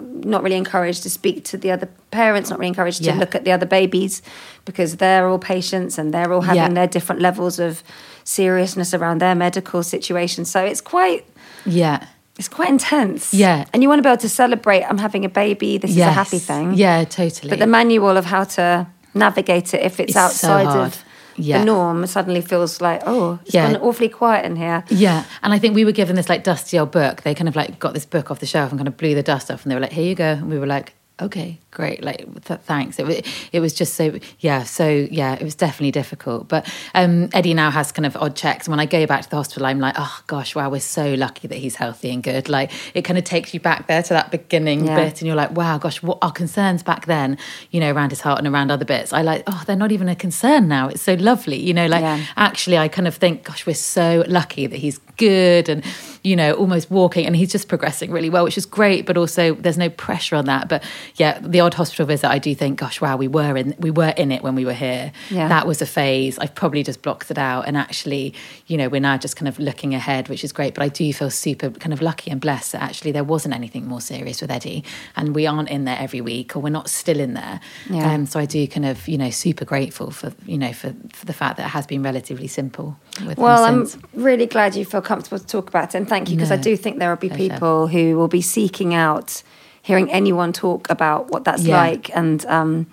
not really encouraged to speak to the other parents, not really encouraged Yeah. to look at the other babies because they're all patients and they're all having Yeah. their different levels of seriousness around their medical situation. So it's quite Yeah. it's quite intense. Yeah. And you want to be able to celebrate I'm having a baby, this is a happy thing. Yeah, totally. But the manual of how to navigate it if it's, It's outside hard. of Yeah. the norm suddenly feels like, oh, it's Yeah. gone awfully quiet in here. Yeah, and I think we were given this like dusty old book. They kind of like got this book off the shelf and kind of blew the dust off, and they were like, "Here you go." And we were like, "Okay, great, like th- thanks." It was it was just so yeah, so yeah, it was definitely difficult. But um, Eddie now has kind of odd checks, when I go back to the hospital, I'm like, "Oh gosh, wow, we're so lucky that he's healthy and good." Like it kind of takes you back there to that beginning Yeah. bit, and you're like, "Wow, gosh, what our concerns back then?" You know, around his heart and around other bits. I like, oh, they're not even a concern now. It's so lovely, you know, like Yeah. actually I kind of think, gosh, we're so lucky that he's good and, you know, almost walking and he's just progressing really well, which is great, but also there's no pressure on that. But yeah, the odd hospital visit, I do think, gosh, wow, we were in we were in it when we were here. Yeah. That was a phase. I've probably just blocked it out. And actually, you know, we're now just kind of looking ahead, which is great. But I do feel super kind of lucky and blessed that actually there wasn't anything more serious with Eddie. And we aren't in there every week or we're not still in there. Yeah. Um, so I do kind of, you know, super grateful for, you know, for, for the fact that it has been relatively simple with Well, I'm really glad you feel comfortable to talk about it, and thank you because I do think there will be pleasure. people who will be seeking out hearing anyone talk about what that's Yeah. like and um,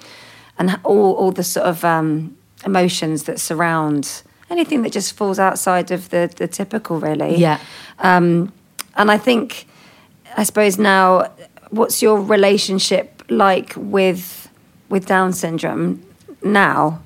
and all all the sort of um, emotions that surround anything that just falls outside of the the typical, really. Yeah. Um, and I think, I suppose now, what's your relationship like with with Down syndrome now?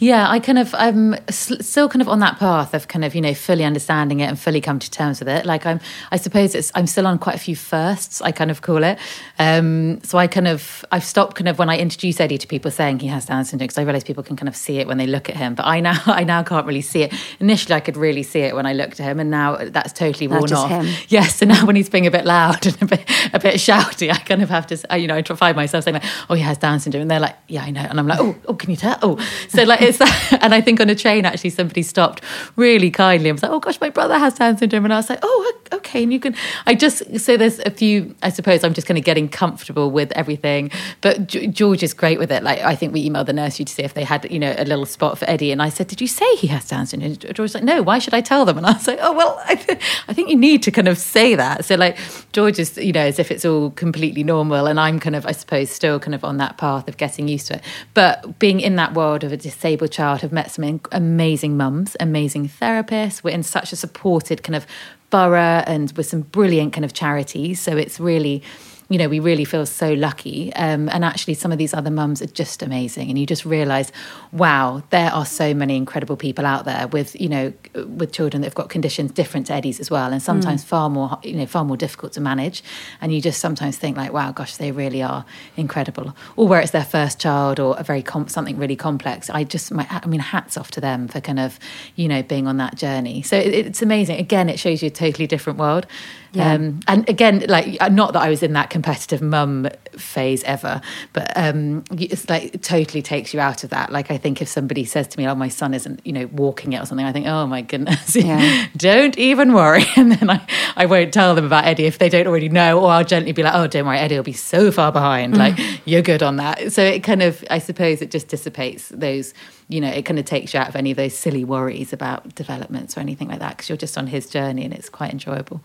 Yeah, I kind of I'm still kind of on that path of kind of you know fully understanding it and fully come to terms with it. Like I'm, I suppose it's I'm still on quite a few firsts. I kind of call it. Um, so I kind of I've stopped kind of when I introduce Eddie to people saying he has Down syndrome because I realise people can kind of see it when they look at him, but I now I now can't really see it. Initially, I could really see it when I looked at him, and now that's totally worn just off. him. Yes, so now when he's being a bit loud and a bit a bit shouty, I kind of have to, you know, I try- find myself saying like, "Oh, he has Down syndrome," and they're like, "Yeah, I know," and I'm like, "Oh, oh, can you tell?" Oh, so like it's that, and I think on a train actually somebody stopped really kindly and was like, "Oh gosh, my brother has Down syndrome," and I was like, "Oh, okay," and you can, I just so there's a few, I suppose I'm just kind of getting comfortable with everything, but G- George is great with it. Like I think we emailed the nursery to see if they had, you know, a little spot for Eddie, and I said, "Did you say he has Down syndrome?" And George was like, "No, why should I tell them?" And I was like, "Oh well, I, th- I think you need to kind of say that." So like George is, you know, as if it's all completely normal, and I'm kind of, I suppose, still kind of on that path of getting used to it. But being in that world of a disabled child, have met some amazing mums, amazing therapists. We're in such a supported kind of borough, and with some brilliant kind of charities. So it's really you know, we really feel so lucky. Um, and actually, some of these other mums are just amazing. And you just realize, wow, there are so many incredible people out there with, you know, with children that have got conditions different to Eddie's as well. And sometimes far more, you know, far more difficult to manage. And you just sometimes think, like, wow, gosh, they really are incredible. Or where it's their first child or a very, com- something really complex. I just, my, I mean, hats off to them for kind of, you know, being on that journey. So it, it's amazing. Again, it shows you a totally different world. Yeah. Um, and again, like not that I was in that competitive mum phase ever, but um, it's like it totally takes you out of that. Like I think if somebody says to me, "Oh, my son isn't, you know, walking it or something," I think, "Oh my goodness, Yeah. don't even worry." And then I, I won't tell them about Eddie if they don't already know, or I'll gently be like, "Oh, don't worry, Eddie will be so far behind. Like you're good on that." So it kind of, I suppose, it just dissipates those. You know, it kind of takes you out of any of those silly worries about developments or anything like that because you're just on his journey and it's quite enjoyable.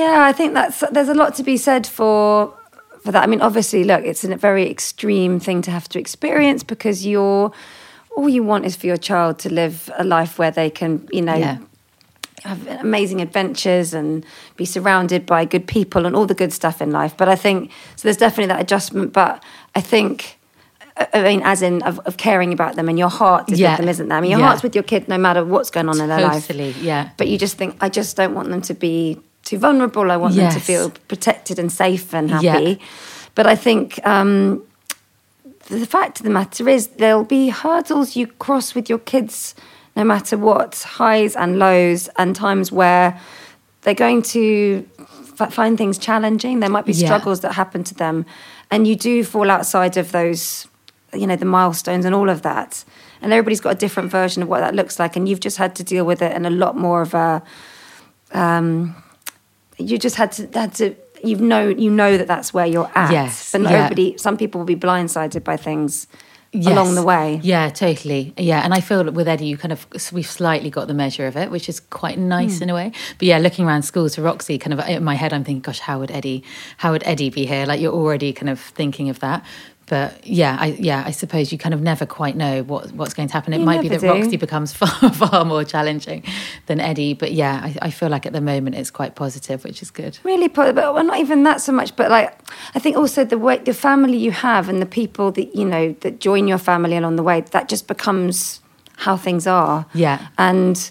Yeah, I think that's there's a lot to be said for for that. I mean, obviously, look, it's a very extreme thing to have to experience because you're all you want is for your child to live a life where they can, you know, Yeah. have amazing adventures and be surrounded by good people and all the good stuff in life. But I think so. There's definitely that adjustment. But I think. I- mean, as in of, of caring about them, and your heart is Yeah. with them, isn't there? I mean, your Yeah. heart's with your kid no matter what's going on in their life. Totally, yeah. But you just think, I just don't want them to be too vulnerable. I want them to feel protected and safe and happy. Yeah. But I think um, the fact of the matter is, there'll be hurdles you cross with your kids no matter what, highs and lows, and times where they're going to f- find things challenging. There might be Yeah. struggles that happen to them, and you do fall outside of those, you know, the milestones and all of that. And everybody's got a different version of what that looks like, and you've just had to deal with it in a lot more of a. Um, you just had to had to you know you know that that's where you're at. Yes, but not yeah. Some people will be blindsided by things Yes. along the way. Yeah, totally. Yeah, and I feel that with Eddie, you kind of we've slightly got the measure of it, which is quite nice hmm. in a way. But yeah, looking around schools for Roxy, kind of in my head, I'm thinking, gosh, how would Eddie, how would Eddie be here? Like you're already kind of thinking of that. But yeah, I yeah, I suppose you kind of never quite know what what's going to happen. It You might be that do. Roxy becomes far far more challenging than Eddie. But yeah, I, I feel like at the moment it's quite positive, which is good. Really, po- but well, not even that so much. But like, I think also the way the family you have and the people that you know that join your family along the way, that just becomes how things are. Yeah. and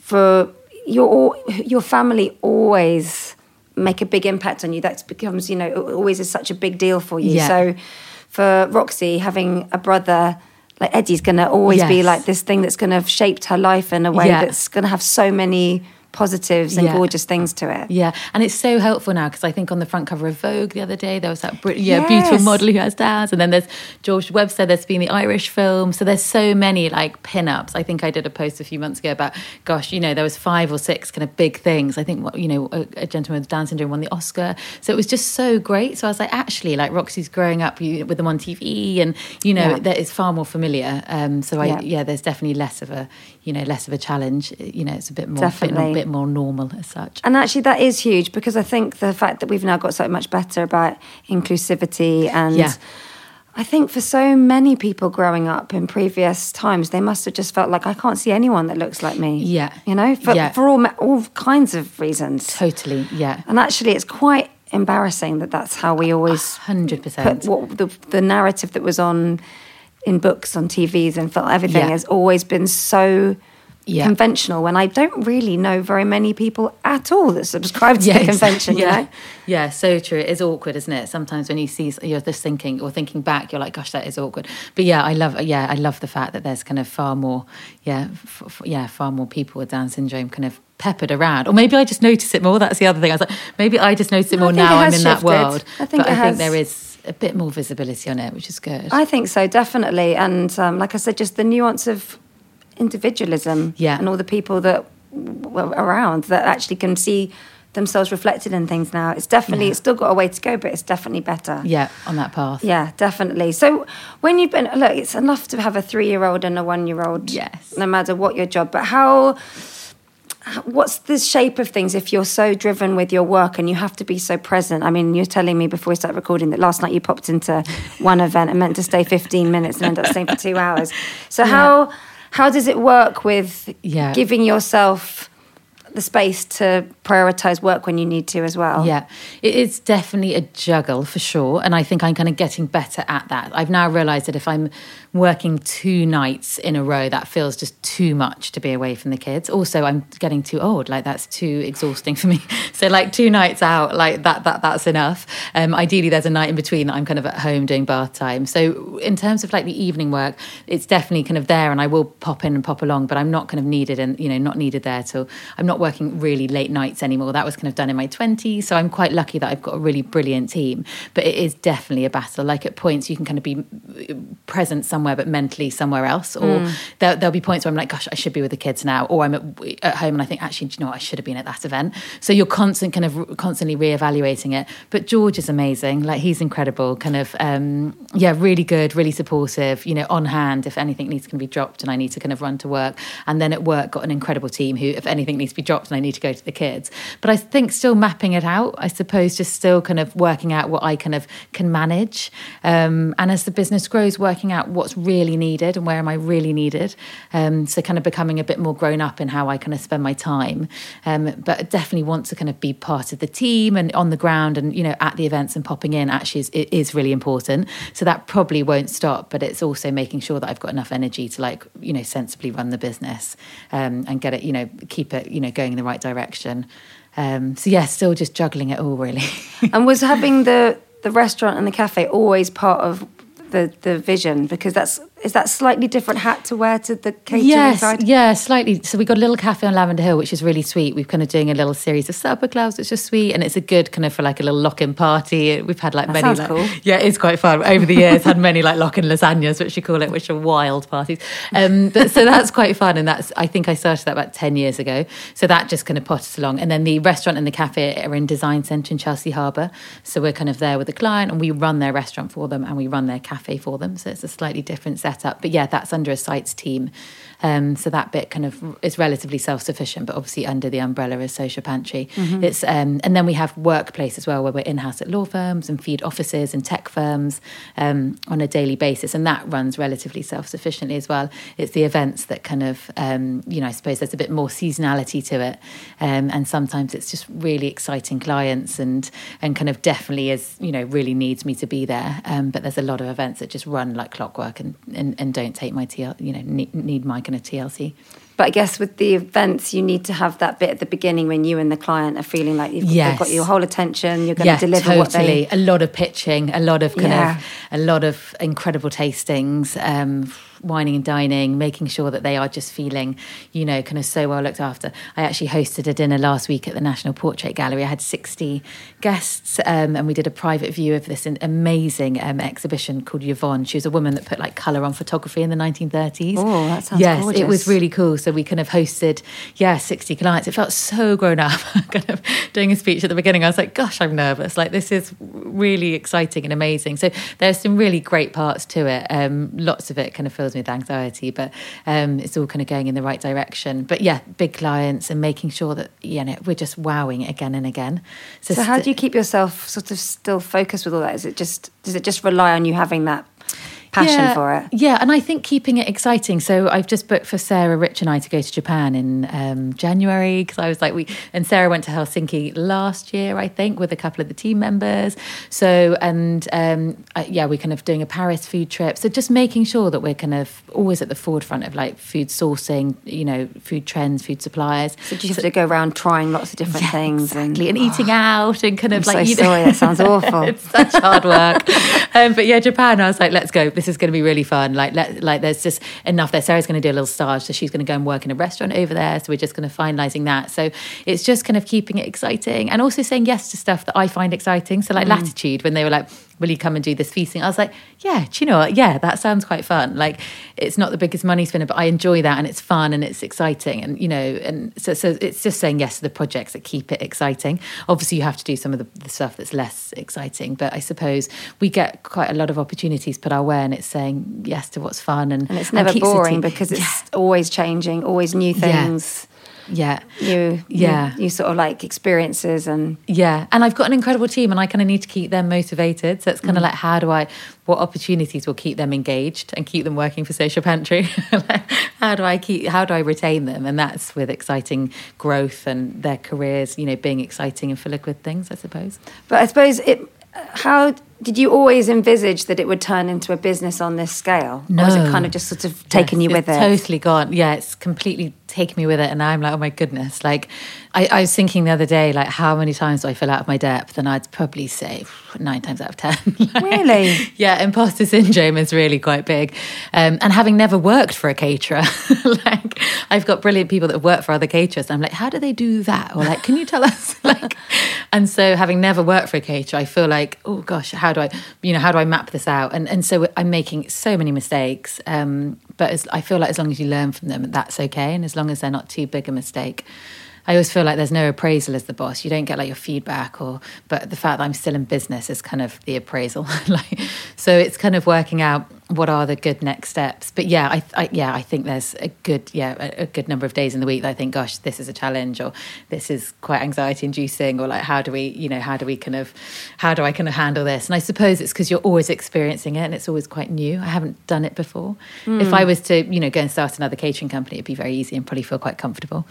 for your your family always make a big impact on you. That becomes you know always is such a big deal for you. Yeah. So for Roxy having a brother. Like Eddie's going to always be like this thing that's going to have shaped her life in a way Yeah. that's going to have so many positives and Yeah. gorgeous things to it. Yeah, and it's so helpful now because I think on the front cover of Vogue the other day there was that br- yeah beautiful model who has Downs, and then there's George Webster. There's been the Irish film, so there's so many like pin-ups. I think I did a post a few months ago about gosh, you know, there was five or six kind of big things. I think you know, a, a gentleman with Down syndrome won the Oscar, so it was just so great. So I was like, actually, like Roxy's growing up you- with them on TV, and you know, Yeah. that is far more familiar. Um, so I Yeah. yeah. there's definitely less of a you know less of a challenge. You know, it's a bit more bit, Definitely. Bit more normal as such. And actually, that is huge because I think the fact that we've now got so much better about inclusivity and. Yeah. I think for so many people growing up in previous times, they must have just felt like I can't see anyone that looks like me. Yeah. you know, for, Yeah. for all all kinds of reasons. Totally, yeah. And actually, it's quite embarrassing that that's how we always hundred percent what the the narrative that was on in books, on TVs, and film, everything Yeah. has always been so Yeah. conventional. When I don't really know very many people at all that subscribe to the convention. yeah. You know, Yeah, so true. It is awkward, isn't it? Sometimes when you see, you're just thinking or thinking back, you're like, "Gosh, that is awkward." But yeah, I love, yeah, I love the fact that there's kind of far more, yeah, f- f- yeah, far more people with Down syndrome kind of peppered around. Or maybe I just notice it more. That's the other thing. I was like, maybe I just notice it more think it now. I'm in that world. I think but I has. think there is a bit more visibility on it, which is good. I think so, definitely. And um, like I said, just the nuance of individualism Yeah. and all the people that were around that actually can see themselves reflected in things now. It's definitely, it's still got a way to go, but it's definitely better. yeah, on that path. Yeah, definitely. So when you've been, look, it's enough to have a three year old and a one year old. Yes. No matter what your job. But how, what's the shape of things if you're so driven with your work and you have to be so present? I mean, you're telling me before we start recording that last night you popped into one event and meant to stay 15 minutes and ended up staying for two hours. So how, how does it work with Yeah. giving yourself the space to prioritize work when you need to as well? Yeah, it is definitely a juggle for sure. And I think I'm kind of getting better at that. I've now realized that if I'm working two nights in a row, that feels just too much to be away from the kids. Also, I'm getting too old. Like that's too exhausting for me. So like two nights out, like that, that that's enough. Um, ideally, there's a night in between that I'm kind of at home doing bath time. So in terms of like the evening work, it's definitely kind of there, and I will pop in and pop along, but I'm not kind of needed and you know not needed there till I'm not working really late nights anymore. That was kind of done in my 20s, so I'm quite lucky that I've got a really brilliant team. But it is definitely a battle. Like at points, you can kind of be present somewhere, but mentally somewhere else, or there, there'll be points where I'm like, gosh, I should be with the kids now, or I'm at, at home and I think actually, do you know what, I should have been at that event. So you're constant kind of constantly reevaluating it. But George is amazing. Like he's incredible. Kind of um, yeah, really good, really supportive. You know, on hand if anything needs to be dropped and I need to kind of run to work. And then at work, got an incredible team who, if anything needs to be dropped and I need to go to the kids. But I think still mapping it out. I suppose just still kind of working out what I kind of can manage. Um, and as the business grows, working out what's really needed and where am I really needed. Um, so kind of becoming a bit more grown up in how I kind of spend my time. Um, but definitely want to kind of be part of the team and on the ground and you know at the events and popping in actually is, it is really important. So that probably won't stop. But it's also making sure that I've got enough energy to like you know sensibly run the business um, and get it you know keep it you know going in the right direction. Um, so yeah, still just juggling it all really. and was having the the restaurant and the cafe always part of the the vision because that's is that slightly different hat to wear to the catering yes, side? yeah, slightly. So we got a little cafe on Lavender Hill, which is really sweet. We've kind of doing a little series of supper clubs, which is sweet, and it's a good kind of for like a little lock-in party. We've had like That many, like, cool. yeah, it's quite fun. Over the years, had many like lock-in lasagnas, which you call it, which are wild parties. Um, but so that's quite fun, and that's I think I started that about ten years ago. So that just kind of potted along, and then the restaurant and the cafe are in Design Centre in Chelsea Harbour. So we're kind of there with the client, and we run their restaurant for them, and we run their cafe for them. So it's a slightly different But yeah, that's under a sites team. Um, so that bit kind of is relatively self-sufficient, but obviously under the umbrella is Social Pantry. It's um, and then we have workplace as well, where we're in-house at law firms and feed offices and tech firms um, on a daily basis, and that runs relatively self-sufficiently as well. It's the events that kind of um, you know I suppose there's a bit more seasonality to it, um, and sometimes it's just really exciting clients and and kind of definitely is you know really needs me to be there. Um, but there's a lot of events that just run like clockwork and and, and don't take my TL you know need, need my of TLC. But I guess with the events, you need to have that bit at the beginning when you and the client are feeling like you've Yes. got your whole attention. You're going yeah, to deliver totally. what they. A lot of pitching, a lot of kind Yeah. of a lot of incredible tastings, um, wining and dining, making sure that they are just feeling, you know, kind of so well looked after. I actually hosted a dinner last week at the National Portrait Gallery. I had 60 guests, um, and we did a private view of this amazing um, exhibition called Yevonde. She was a woman that put like colour on photography in the 1930s. Oh, that sounds yes, it was really cool. So we kind of hosted, yeah, 60 clients. It felt so grown up. kind of doing a speech at the beginning, I was like, gosh, I'm nervous. Like, this is really exciting and amazing. So there's some really great parts to it. Um, lots of it kind of fills me with anxiety, but um, it's all kind of going in the right direction. But yeah, big clients and making sure that, you know, we're just wowing again and again. So how do you keep yourself sort of still focused with all that? Is it just does it just rely on you having that passion yeah, for it. Yeah, and I think keeping it exciting. So I've just booked for Sarah, Rich, and I to go to Japan in um, January because I was like, we and Sarah went to Helsinki last year, I think, with a couple of the team members. So and um, I, yeah, we're kind of doing a Paris food trip. So just making sure that we're kind of always at the forefront of like food sourcing, you know, food trends, food suppliers. So do you have to go around trying lots of different Yeah, things exactly, and, eating out and kind of I'm like so you know- sorry, that sounds awful. it's such hard work. um, but yeah, Japan. I was like, let's go. This is going to be really fun. Like, let, like there's just enough there. Sarah's going to do a little stage, so she's going to go and work in a restaurant over there. So we're just going to finalising that. So it's just kind of keeping it exciting and also saying yes to stuff that I find exciting. So like mm. Latitude, when they were like, "Will you come and do this feasting?" I was like, "Yeah, do you know what? Yeah, that sounds quite fun. Like, it's not the biggest money spinner, but I enjoy that and it's fun and it's exciting. And you know, and so so it's just saying yes to the projects that keep it exciting. Obviously, you have to do some of the, the stuff that's less exciting, but I suppose we get quite a lot of opportunities put our way, and it's saying yes to what's fun and And it's never the boring because it's always changing, always new things, yeah. New, Yeah. you, new sort of like experiences and Yeah, and I've got an incredible team, and I kind of need to keep them motivated. So it's kind of mm. like, how do I, what opportunities will keep them engaged and keep them working for Social Pantry? Like, how do I keep, how do I retain them? And that's with exciting growth and their careers, you know, being exciting and full of good things, I suppose. But I suppose it. How did you always envisage that it would turn into a business on this scale? Or was it No. kind of just sort of taken Yes, you with it's it? Totally gone. Yeah, it's completely taken me with it. And I'm like, oh my goodness. Like, I, I was thinking the other day, like, how many times do I fill out of my depth? And I'd probably say nine times out of 10. Like, Really? Yeah, imposter syndrome is really quite big. Um, and having never worked for a caterer, like, I've got brilliant people that work for other caterers. And I'm like, how do they do that? Or like, can you tell us? like, and so having never worked for a caterer, I feel like, oh gosh, how do I, you know, how do I map this out? And and so I'm making so many mistakes. Um, but as, I feel like as long as you learn from them, that's okay. And as long as they're not too big a mistake. I always feel like there's no appraisal as the boss. You don't get like your feedback or but the fact that I'm still in business is kind of the appraisal. like so it's kind of working out what are the good next steps. But yeah, I, I yeah, I think there's a good yeah, a, a good number of days in the week that I think gosh, this is a challenge or this is quite anxiety inducing or like how do we, you know, how do we kind of how do I kind of handle this? And I suppose it's because you're always experiencing it and it's always quite new. I haven't done it before. If hmm. I was to, you know, go and start another catering company, it'd be very easy and probably feel quite comfortable.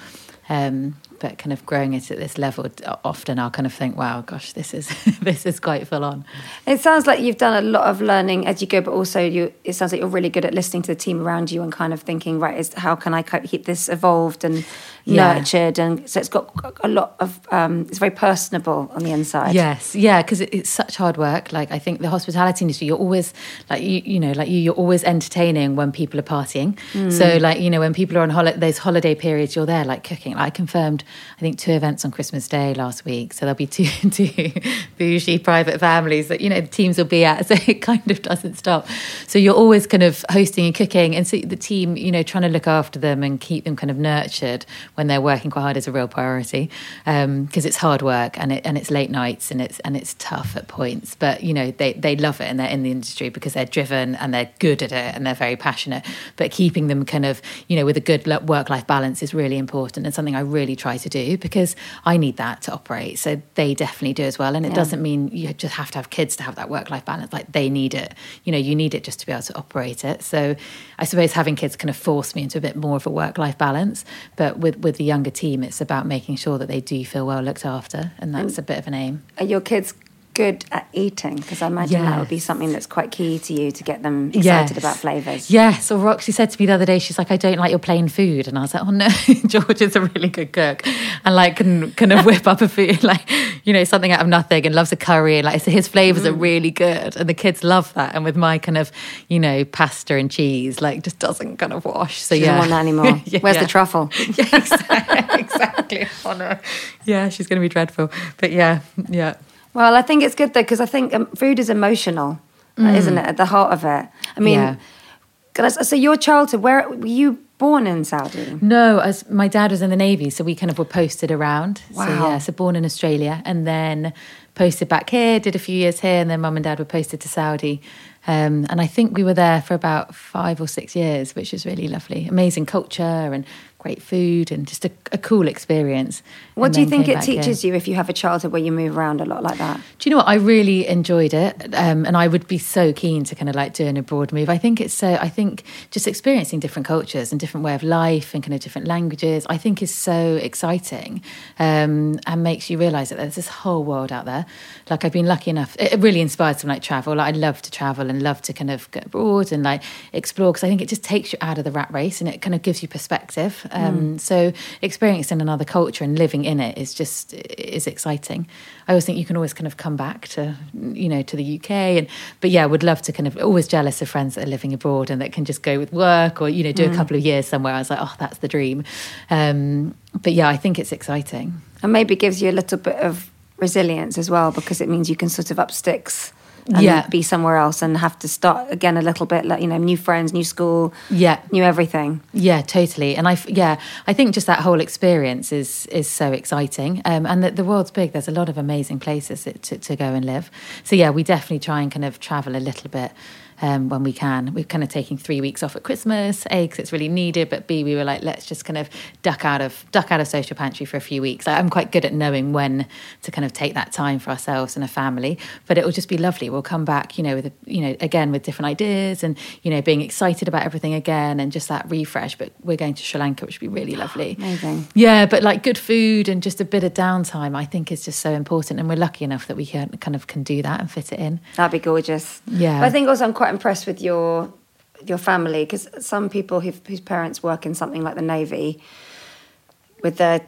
Um, but kind of growing it at this level, often I'll kind of think, wow, gosh, this is this is quite full on. It sounds like you've done a lot of learning as you go, but also you. It sounds like you're really good at listening to the team around you and kind of thinking, right, is how can I keep this evolved and Yeah. nurtured? And so it's got a lot of. Um, it's very personable on the inside. Yes, yeah, because it, it's such hard work. Like I think the hospitality industry, you're always like you, you know, like you, you're always entertaining when people are partying. So like you know, when people are on holiday, those holiday periods, you're there like cooking. Like, I confirmed, I think two events on Christmas Day last week. So there'll be two two bougie private families that you know the teams will be at. So it kind of doesn't stop. So you're always kind of hosting and cooking, and so the team, you know, trying to look after them and keep them kind of nurtured when they're working quite hard is a real priority um, because it's hard work and it and it's late nights and it's and it's tough at points. But you know they they love it and they're in the industry because they're driven and they're good at it and they're very passionate. But keeping them kind of you know with a good work life balance is really important and something I really try to do because I need that to operate. So they definitely do as well. And it doesn't mean you just have to have kids to have that work life balance. Like they need it. You know you need it just to be able to operate it. So I suppose having kids kind of forced me into a bit more of a work life balance. But with with the younger team, it's about making sure that they do feel well looked after, and that's mm. a bit of an aim. Are your kids good at eating? Because I imagine that would be something that's quite key to you to get them excited about flavours. Yes. Or Roxy said to me the other day, she's like, I don't like your plain food. And I was like, oh no, George is a really good cook and like can kind of whip up a food, like, you know, something out of nothing and loves a curry. And like, so his flavors Mm. are really good. And the kids love that. And with my kind of, you know, pasta and cheese, like just doesn't kind of wash. So She yeah. doesn't want that anymore. Yeah, Where's yeah. the truffle? yeah, exactly. exactly. Oh no. Yeah, she's going to be dreadful. But yeah, yeah. Well, I think it's good though because I think um, food is emotional, uh, isn't it? At the heart of it. I mean, Mm. Yeah. so your childhood, where were you born in Saudi? No, as my dad was in the navy, so we kind of were posted around. So Wow. yeah, so born in Australia and then posted back here, did a few years here, and then mum and dad were posted to Saudi. Um, and I think we were there for about five or six years, which was really lovely. Amazing culture and great food and just a, a cool experience. What do you think it back here. teaches you if you have a childhood where you move around a lot like that? Do you know what? I really enjoyed it, um, and I would be so keen to kind of like do an abroad move. I think it's so. I think just experiencing different cultures and different way of life and kind of different languages. I think is so exciting, um, and makes you realise that there's this whole world out there. Like I've been lucky enough. It it really inspired some like travel. Like I love to travel and love to kind of go abroad and like explore because I think it just takes you out of the rat race and it kind of gives you perspective. Um, So experiencing another culture and living in it is just is exciting. I always think you can always kind of come back to you know to the UK and but yeah, would love to kind of always jealous of friends that are living abroad and that can just go with work or you know do a couple of years somewhere. I was like, oh, that's the dream. Um, but yeah, I think it's exciting. And maybe gives you a little bit of resilience as well because it means you can sort of up sticks and Yeah. be somewhere else and have to start again a little bit like you know new friends new school Yeah. new everything Yeah, totally. And I, yeah, I think just that whole experience is is so exciting. Um, and the, the world's big. There's a lot of amazing places to, to go and live. So yeah, we definitely try and kind of travel a little bit um, when we can. We're kind of taking three weeks off at Christmas, A, because it's really needed, but B, we were like, let's just kind of duck out of duck out of Social Pantry for a few weeks. Like, I'm quite good at knowing when to kind of take that time for ourselves and a family. But it will just be lovely. We'll come back, you know, with a, you know again with different ideas and you know being excited about everything again and just that refresh. But we're going to Sri Lanka, which would be really lovely. Amazing. Yeah, but like good food and just a bit of downtime, I think is just so important. And we're lucky enough that we can kind of can do that and fit it in. that'd be gorgeous Yeah. But i think also i'm quite impressed with your your family because some people who've, whose parents work in something like the navy with their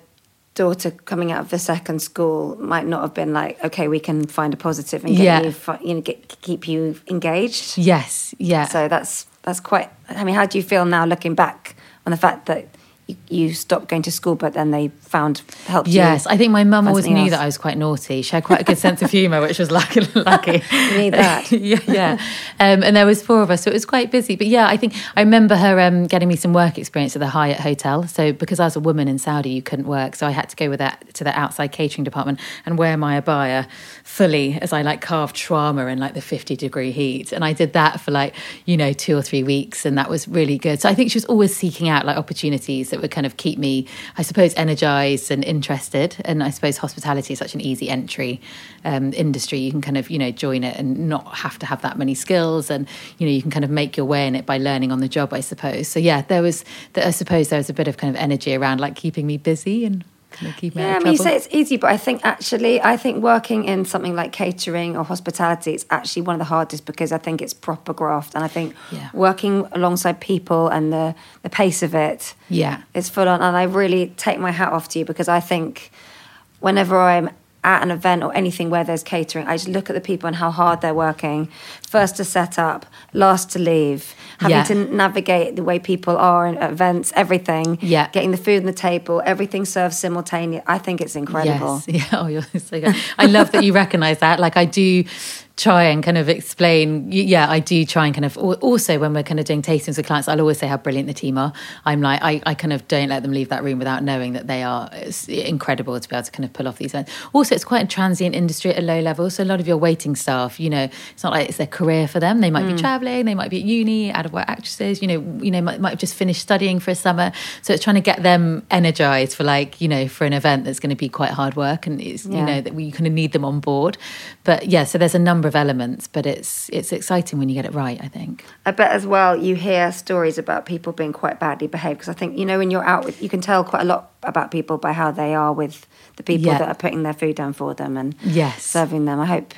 daughter coming out of the second school might not have been like okay we can find a positive and get Yeah. you you know get, keep you engaged Yes, yeah. So that's that's quite. I mean, how do you feel now looking back on the fact that you, stopped going to school, but then they found you? Yes, I think my mum always knew else? that I was quite naughty. She had quite a good sense of humour, which was lucky. lucky. Need that. yeah, yeah. Um, and there was four of us, so it was quite busy. But yeah, I think I remember her um, getting me some work experience at the Hyatt Hotel. So because I was a woman in Saudi, you couldn't work, so I had to go with that to the outside catering department and wear my abaya fully as I like carved shawarma in like the fifty degree heat. And I did that for like you know two or three weeks, and that was really good. So I think she was always seeking out like opportunities that would kind of keep me, I suppose, energized and interested. And I suppose hospitality is such an easy entry um, industry. You can kind of you know join it and not have to have that many skills, and you know you can kind of make your way in it by learning on the job, I suppose. So yeah, there was, I suppose, there was a bit of kind of energy around like keeping me busy and kind of me Yeah, out I mean, you say it's easy, but I think actually, I think working in something like catering or hospitality is actually one of the hardest because I think it's proper graft, and I think Yeah. working alongside people and the the pace of it, Yeah. it's full on. And I really take my hat off to you because I think whenever I'm at an event or anything where there's catering, I just look at the people and how hard they're working. First to set up, last to leave, having Yeah. to navigate the way people are in events, everything. Yeah. Getting the food on the table, everything served simultaneously. I think it's incredible. Yes. Yeah. Oh, you're so good. I love that you recognise that. Like I do try and kind of explain. Yeah, I do try and kind of. Also, when we're kind of doing tastings with clients, I'll always say how brilliant the team are. I'm like, I, I kind of don't let them leave that room without knowing that they are it's incredible to be able to kind of pull off these events. Also, it's quite a transient industry at a low level. So a lot of your waiting staff, you know, it's not like it's their career for them. They might Mm. be traveling, they might be at uni, out of work actresses. You know, you know, might, might have just finished studying for a summer. So it's trying to get them energized for like you know for an event that's going to be quite hard work and it's Yeah. you know that we kind of need them on board. But yeah, so there's a number of elements, but it's it's exciting when you get it right. I think. I bet as well you hear stories about people being quite badly behaved because I think you know when you're out with you can tell quite a lot about people by how they are with the people Yeah. that are putting their food down for them and Yes. serving them. I hope I hope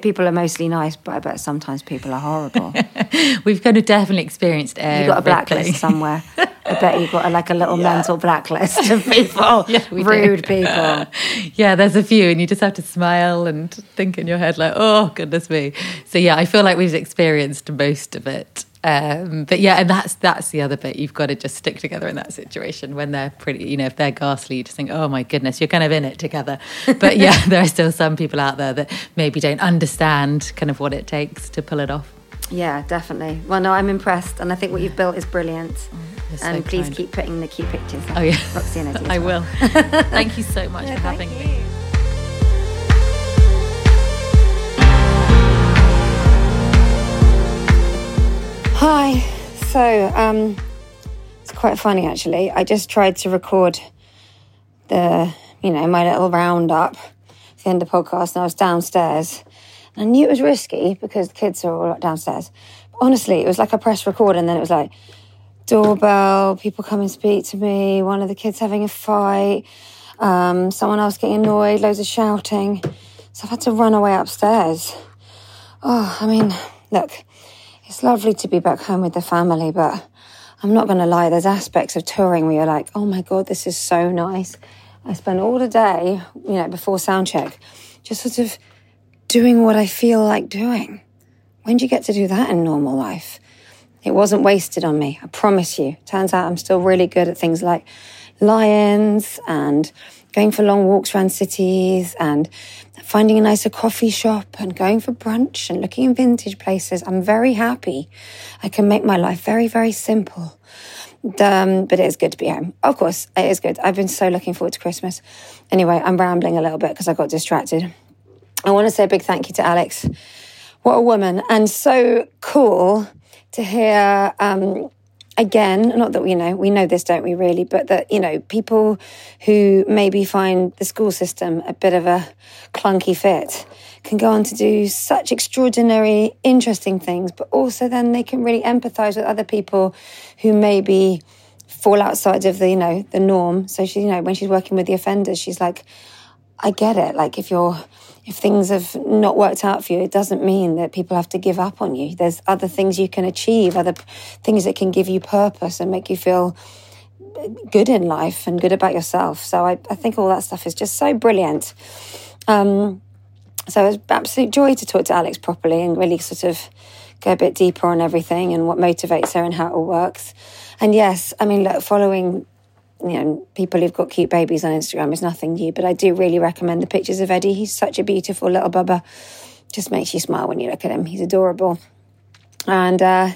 people are mostly nice, but I bet sometimes people are horrible. We've kind of definitely experienced. You've got a blacklist somewhere. I bet you've got a, like a little mental blacklist of people, Yeah, we do. rude people. yeah, there's a few, and you just have to smile and think in your head like, "Oh goodness me." So yeah, I feel like we've experienced most of it. Um, but yeah, and that's that's the other bit. You've got to just stick together in that situation when they're pretty. You know, if they're ghastly, you just think, "Oh my goodness, you're kind of in it together." But yeah, there are still some people out there that maybe don't understand kind of what it takes to pull it off. Yeah, definitely. Well, no, I'm impressed, and I think what you've built is brilliant. You're so and please kind. keep putting the cute pictures. up. Oh yeah, Roxy and I will. Thank you so much for having me. Hi. So, um, it's quite funny actually. I just tried to record the, you know, my little roundup at the end of the podcast, and I was downstairs. And I knew it was risky because the kids are all downstairs. But honestly, it was like I pressed record, and then it was like doorbell, people come and speak to me, one of the kids having a fight, um, someone else getting annoyed, loads of shouting. So I've had to run away upstairs. Oh, I mean, look, it's lovely to be back home with the family, but I'm not going to lie, there's aspects of touring where you're like, oh my God, this is so nice. I spend all the day, you know, before sound check, just sort of doing what I feel like doing. When do you get to do that in normal life? It wasn't wasted on me, I promise you. Turns out I'm still really good at things like lions and going for long walks around cities and finding a nicer coffee shop and going for brunch and looking in vintage places. I'm very happy. I can make my life very, very simple. Um, but it is good to be home. Of course, it is good. I've been so looking forward to Christmas. Anyway, I'm rambling a little bit because I got distracted. I want to say a big thank you to Alex. What a woman. And so cool to hear um, again, not that we know, we know this, don't we, really, but that, you know, people who maybe find the school system a bit of a clunky fit can go on to do such extraordinary, interesting things, but also then they can really empathize with other people who maybe fall outside of the, you know, the norm. So she, you know, when she's working with the offenders, she's like, I get it. Like if you're, if things have not worked out for you, it doesn't mean that people have to give up on you. There's other things you can achieve, other things that can give you purpose and make you feel good in life and good about yourself. So I, I think all that stuff is just so brilliant. Um, so it was absolute joy to talk to Alex properly and really sort of go a bit deeper on everything and what motivates her and how it all works. And yes, I mean, look, following you know, people who've got cute babies on Instagram is nothing new, but I do really recommend the pictures of Eddie. He's such a beautiful little bubba. Just makes you smile when you look at him. He's adorable. And uh,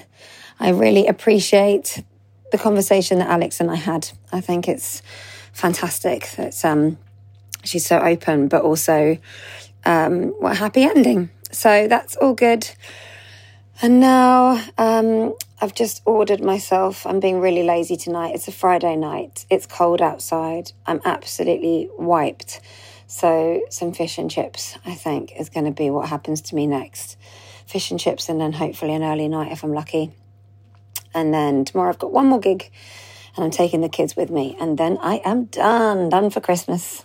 I really appreciate the conversation that Alex and I had. I think it's fantastic that um, she's so open, but also um, what a happy ending. So that's all good. And now um, I've just ordered myself. I'm being really lazy tonight. It's a Friday night. It's cold outside. I'm absolutely wiped. So, some fish and chips, I think, is going to be what happens to me next. Fish and chips, and then hopefully an early night if I'm lucky. And then tomorrow I've got one more gig, and I'm taking the kids with me. And then I am done, done for Christmas.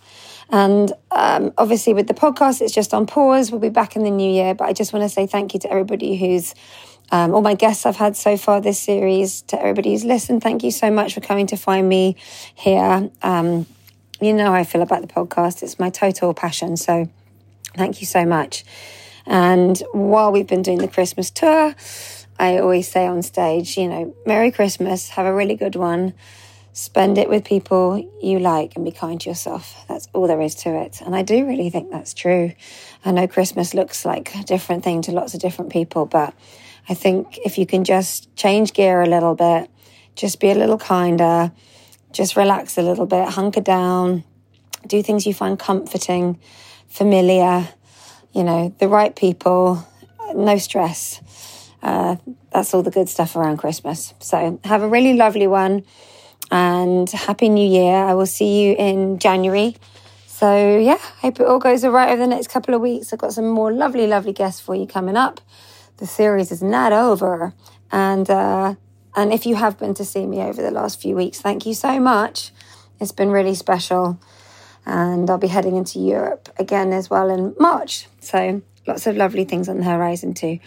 And um, obviously, with the podcast, it's just on pause. We'll be back in the new year. But I just want to say thank you to everybody who's um, all my guests I've had so far this series, to everybody who's listened, thank you so much for coming to find me here. Um, you know how I feel about the podcast, it's my total passion. So thank you so much. And while we've been doing the Christmas tour, I always say on stage, you know, Merry Christmas, have a really good one. Spend it with people you like and be kind to yourself. That's all there is to it. And I do really think that's true. I know Christmas looks like a different thing to lots of different people, but I think if you can just change gear a little bit, just be a little kinder, just relax a little bit, hunker down, do things you find comforting, familiar, you know, the right people, no stress. Uh, that's all the good stuff around Christmas. So have a really lovely one and happy new year. I will see you in January. So yeah, hope it all goes all right over the next couple of weeks. I've got some more lovely, lovely guests for you coming up the series is not over. And uh, and if you have been to see me over the last few weeks, thank you so much. It's been really special. And I'll be heading into Europe again as well in March. So lots of lovely things on the horizon too.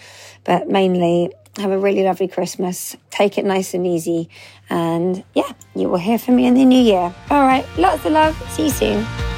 But mainly have a really lovely Christmas. Take it nice and easy. And yeah, you will hear from me in the new year. All right. Lots of love. See you soon.